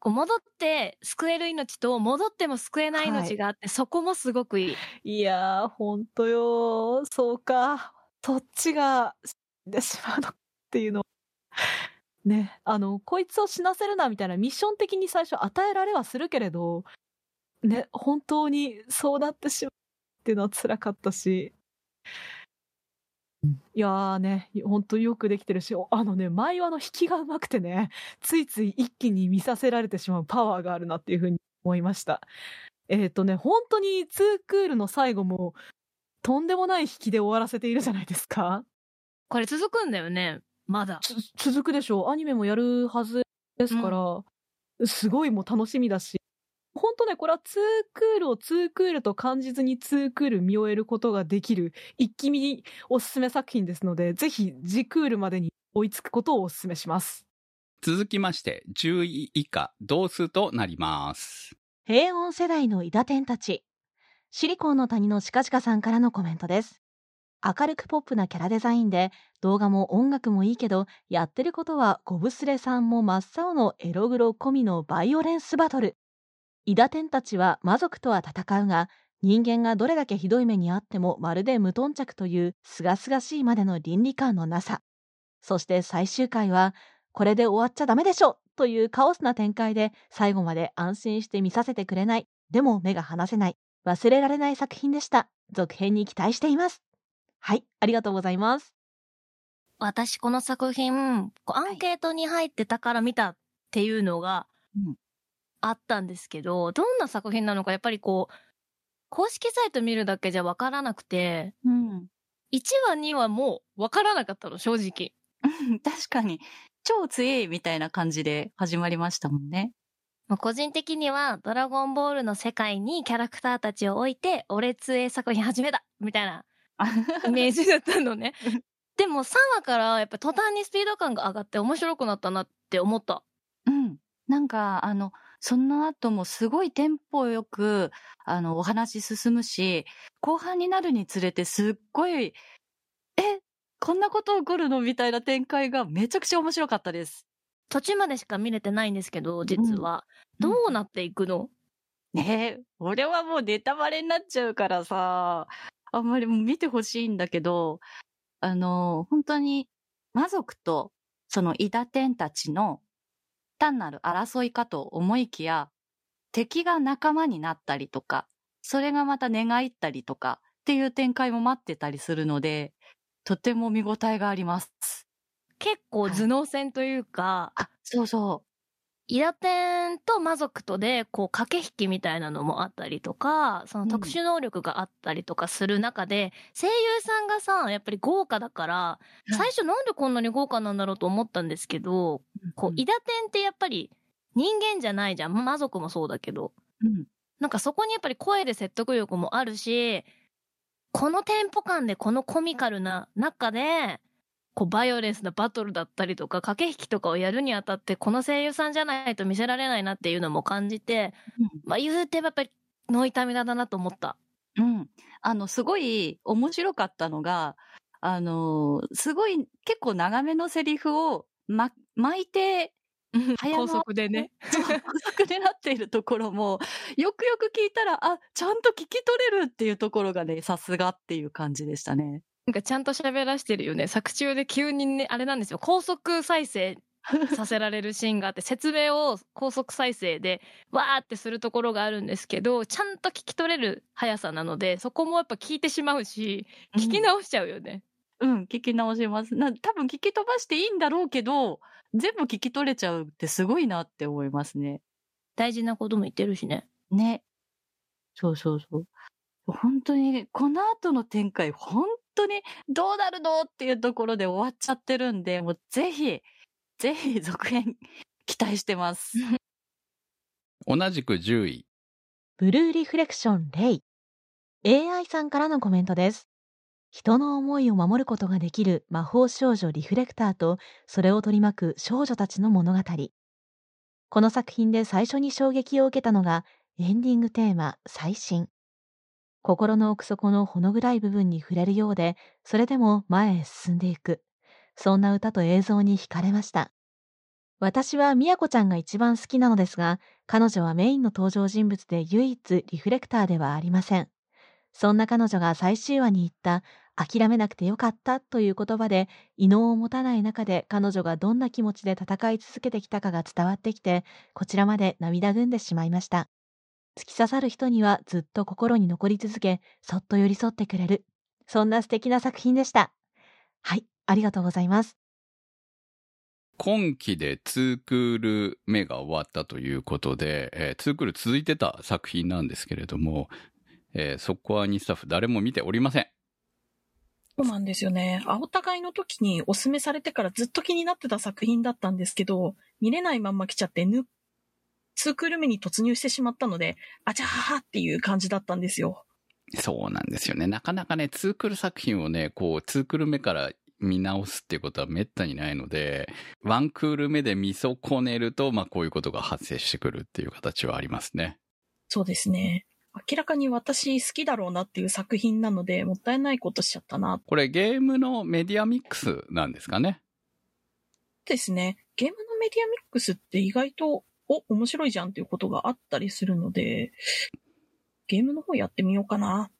こう戻って救える命と戻っても救えない命があって、そこもすごくいい。いやー、ほんとよー。そうか。そっちが死んでしまうのっていうの。ね、あの、こいつを死なせるなみたいなミッション的に最初与えられはするけれど、ね、本当にそうなってしまうっていうのは辛かったし。いやーね、本当によくできてるし、あのね、前話の引きがうまくてね、ついつい一気に見させられてしまうパワーがあるなっていうふうに思いました。えっ、とね、本当にツークールの最後も、とんでもない引きで終わらせているじゃないですか。これ続くんだよね。まだ。つ続くでしょう。アニメもやるはずですから、すごいもう楽しみだし。本当ね、これはツークールをツークールと感じずにツークール見終えることができる一気見おすすめ作品ですので、ぜひ次クールまでに追いつくことをお勧めします。続きまして、10位以下、同数となります。平穏世代のイダテンたち。シリコンの谷のシカシカさんからのコメントです。明るくポップなキャラデザインで、動画も音楽もいいけど、やってることはゴブスレさんも真っ青のエログロ込みのバイオレンスバトル。イダテンたちは魔族とは戦うが、人間がどれだけひどい目にあってもまるで無頓着という清々しいまでの倫理観のなさ。そして最終回は、これで終わっちゃダメでしょというカオスな展開で最後まで安心して見させてくれない。でも目が離せない。忘れられない作品でした。続編に期待しています。はい、ありがとうございます。私この作品、アンケートに入ってたから見たっていうのがうんあったんですけど、どんな作品なのかやっぱりこう、公式サイト見るだけじゃわからなくて、うん。1話2話もわからなかったの、正直。確かに、超強いみたいな感じで始まりましたもんね。まあ個人的には、ドラゴンボールの世界にキャラクターたちを置いて、俺通営作品始めたみたいな イメージだったのね。でも3話からやっぱ途端にスピード感が上がって面白くなったなって思った。うん。なんか、あの、その後もすごいテンポよく、あの、お話進むし、後半になるにつれてすっごい、え、こんなこと起こるの？みたいな展開がめちゃくちゃ面白かったです。途中までしか見れてないんですけど、実は。どうなっていくの、ねえ、俺はもうネタバレになっちゃうからさ、あんまりもう見てほしいんだけど、あの、本当に魔族とそのイダテンたちの単なる争いかと思いきや、敵が仲間になったりとか、それがまた寝返ったりとかっていう展開も待ってたりするので、とても見応えがあります。結構頭脳戦というか、あ、そうそイラテンと魔族とで、こう、駆け引きみたいなのもあったりとか、その特殊能力があったりとかする中で、声優さんがさ、やっぱり豪華だから、う。最初なんでこんなに豪華なんだろうと思ったんですけど、こう、イダテンってやっぱり人間じゃないじゃん。魔族もそうだけど。うんなんかそこにやっぱり声で説得力もあるし、このテンポ感でこのコミカルな中で、こうバイオレンスなバトルだったりとか駆け引きとかをやるにあたってこの声優さんじゃないと見せられないなっていうのも感じて、まあ言うてやっぱりノイタミナだなと思った。うん。あの、すごい面白かったのが、あの、すごい結構長めのセリフを、ま、巻いて、早高速でね。高速でなっているところも、よくよく聞いたら、あ、ちゃんと聞き取れるっていうところがね、さすがっていう感じでしたね。なんかちゃんと喋らしてるよね。作中で急にね、あれなんですよ。高速再生させられるシーンがあって、説明を高速再生でわーってするところがあるんですけど、ちゃんと聞き取れる速さなので、そこもやっぱ聞いてしまうし、聞き直しちゃうよね。うん、聞き直します。な、多分聞き飛ばしていいんだろうけど、全部聞き取れちゃうってすごいなって思いますね。大事なことも言ってるしね。ね。そうそうそう。本当に、この後の展開、本当にどうなるのっていうところで終わっちゃってるんで、もうぜひ、ぜひ続編期待してます。同じく10位。ブルーリフレクションレイ。AI さんからのコメントです。人の思いを守ることができる魔法少女リフレクターと、それを取り巻く少女たちの物語。この作品で最初に衝撃を受けたのが、エンディングテーマ、最新。心の奥底のほの暗い部分に触れるようで、それでも前へ進んでいく。そんな歌と映像に惹かれました。私はみやこちゃんが一番好きなのですが、彼女はメインの登場人物で唯一リフレクターではありません。そんな彼女が最終話に言った諦めなくてよかったという言葉で異能を持たない中で彼女がどんな気持ちで戦い続けてきたかが伝わってきて、こちらまで涙ぐんでしまいました。突き刺さる人にはずっと心に残り続け、そっと寄り添ってくれる。そんな素敵な作品でした。はい、ありがとうございます。今期で2クール目が終わったということで、えー、2クール続いてた作品なんですけれども、えー、そこはにスタッフ誰も見ておりません。そうなんですよね。青互いの時にお勧めされてからずっと気になってた作品だったんですけど、見れないまんま来ちゃって、ぬ、2クール目に突入してしまったので、あちゃははっていう感じだったんですよ。そうなんですよね。なかなかね、2クール作品をね、こう、2クール目から見直すっていうことはめったにないので、ワンクール目で見損ねると、まあこういうことが発生してくるっていう形はありますね。そうですね。明らかに私好きだろうなっていう作品なので、もったいないことしちゃったな。これゲームのメディアミックスなんですかね？ですね。ゲームのメディアミックスって意外と、お、面白いじゃんっていうことがあったりするので、ゲームの方やってみようかな。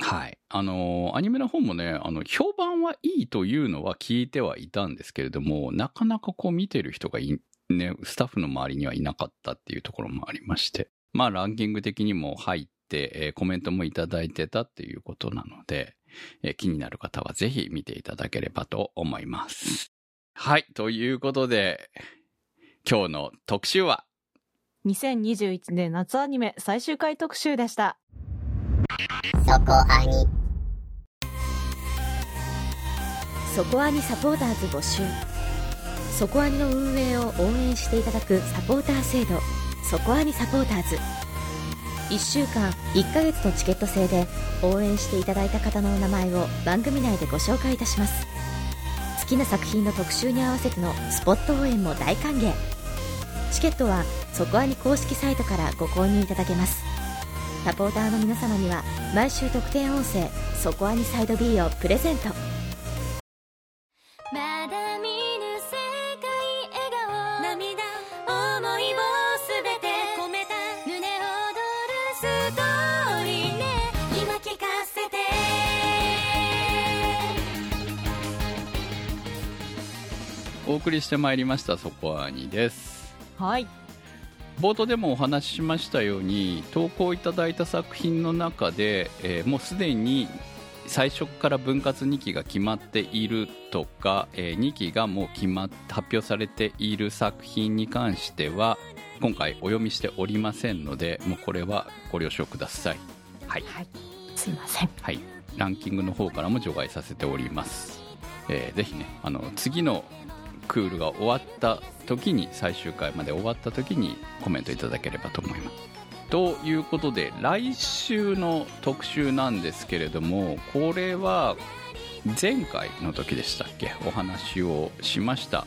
はい。あの、アニメの方もね、あの、評判はいいというのは聞いてはいたんですけれども、なかなかこう見てる人がい、ね、スタッフの周りにはいなかったっていうところもありまして。まあ、ランキング的にも入って、えー、コメントもいただいてたっていうことなので、えー、気になる方はぜひ見ていただければと思います。はい。ということで、今日の特集は、2021年夏アニメ最終回特集でした。そこアニ。そこアニサポーターズ募集。そこアニの運営を応援していただくサポーター制度。そこアニサポーターズ。1週間1ヶ月のチケット制で応援していただいた方のお名前を番組内でご紹介いたします好きな作品の特集に合わせてのスポット応援も大歓迎。チケットはそこアニ公式サイトからご購入いただけます。サポーターの皆様には毎週特典音声「そこアニサイド B」をプレゼント。りしてまいりました、そこはにです。はい。冒頭でもお話ししましたように投稿いただいた作品の中で、えーもうすでに最初から分割2期が決まっているとか、え2期がもう決まっ発表されている作品に関しては今回お読みしておりませんのでもうこれはご了承くださいはい、すいません。はい、ランキングの方からも除外させております、えーぜひねあの次のクールが終わった時に最終回まで終わった時にコメントいただければと思います。ということで来週の特集なんですけれどもこれは前回の時でしたっけ？お話をしました。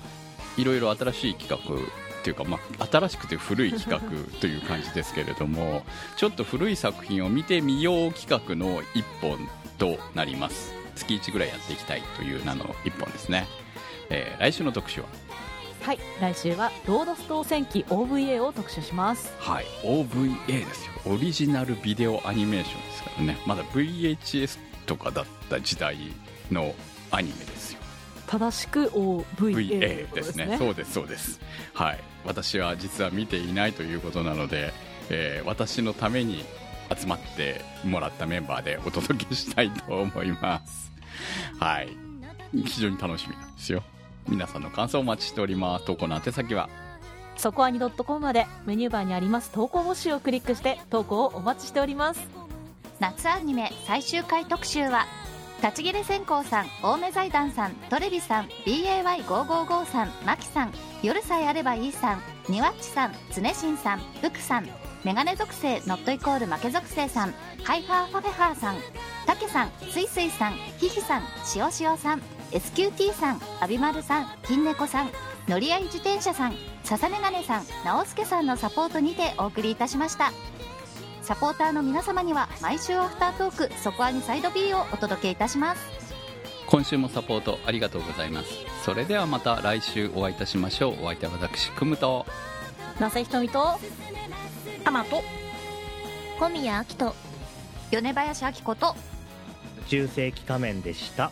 いろいろ新しい企画っていうか、まあ、新しくて古い企画という感じですけれどもちょっと古い作品を見てみよう企画の一本となります。月1ぐらいやっていきたいという名の一本ですね、えー来週の特集は？はい。来週は、ロードストー戦記 OVA を特集します。はい OVA ですよ。オリジナルビデオアニメーションですからね。まだ VHS とかだった時代のアニメですよ。正しく OVA という VA ことですね。そうですそうです。はい。私は実は見ていないということなので、えー私のために集まってもらったメンバーでお届けしたいと思います。はい。非常に楽しみなんですよ皆さんの感想をお待ちしております投稿の宛先はそこアニ .com までメニューバーにあります投稿募集をクリックして投稿をお待ちしております。夏アニメ最終回特集は立ち切れ線香さん青梅財団さんトレビさん BAY555 さんマキさん夜さえあればいいさんニワッチさん常新さん福さんメガネ属性ノットイコール負け属性さんハイハーファフェハーさんたけさんすいすいさんひひさんしおしおさん SQT さんアビマルさん金猫さん乗り合い自転車さん笹メガネさん直輔さんのサポートにてお送りいたしました。サポーターの皆様には毎週アフタートークそこアニサイド B をお届けいたします。今週もサポートありがとうございます。それではまた来週お会いいたしましょう。お相手は私くむと。なせひとみとタマと小宮明人米林明子と中世紀仮面でした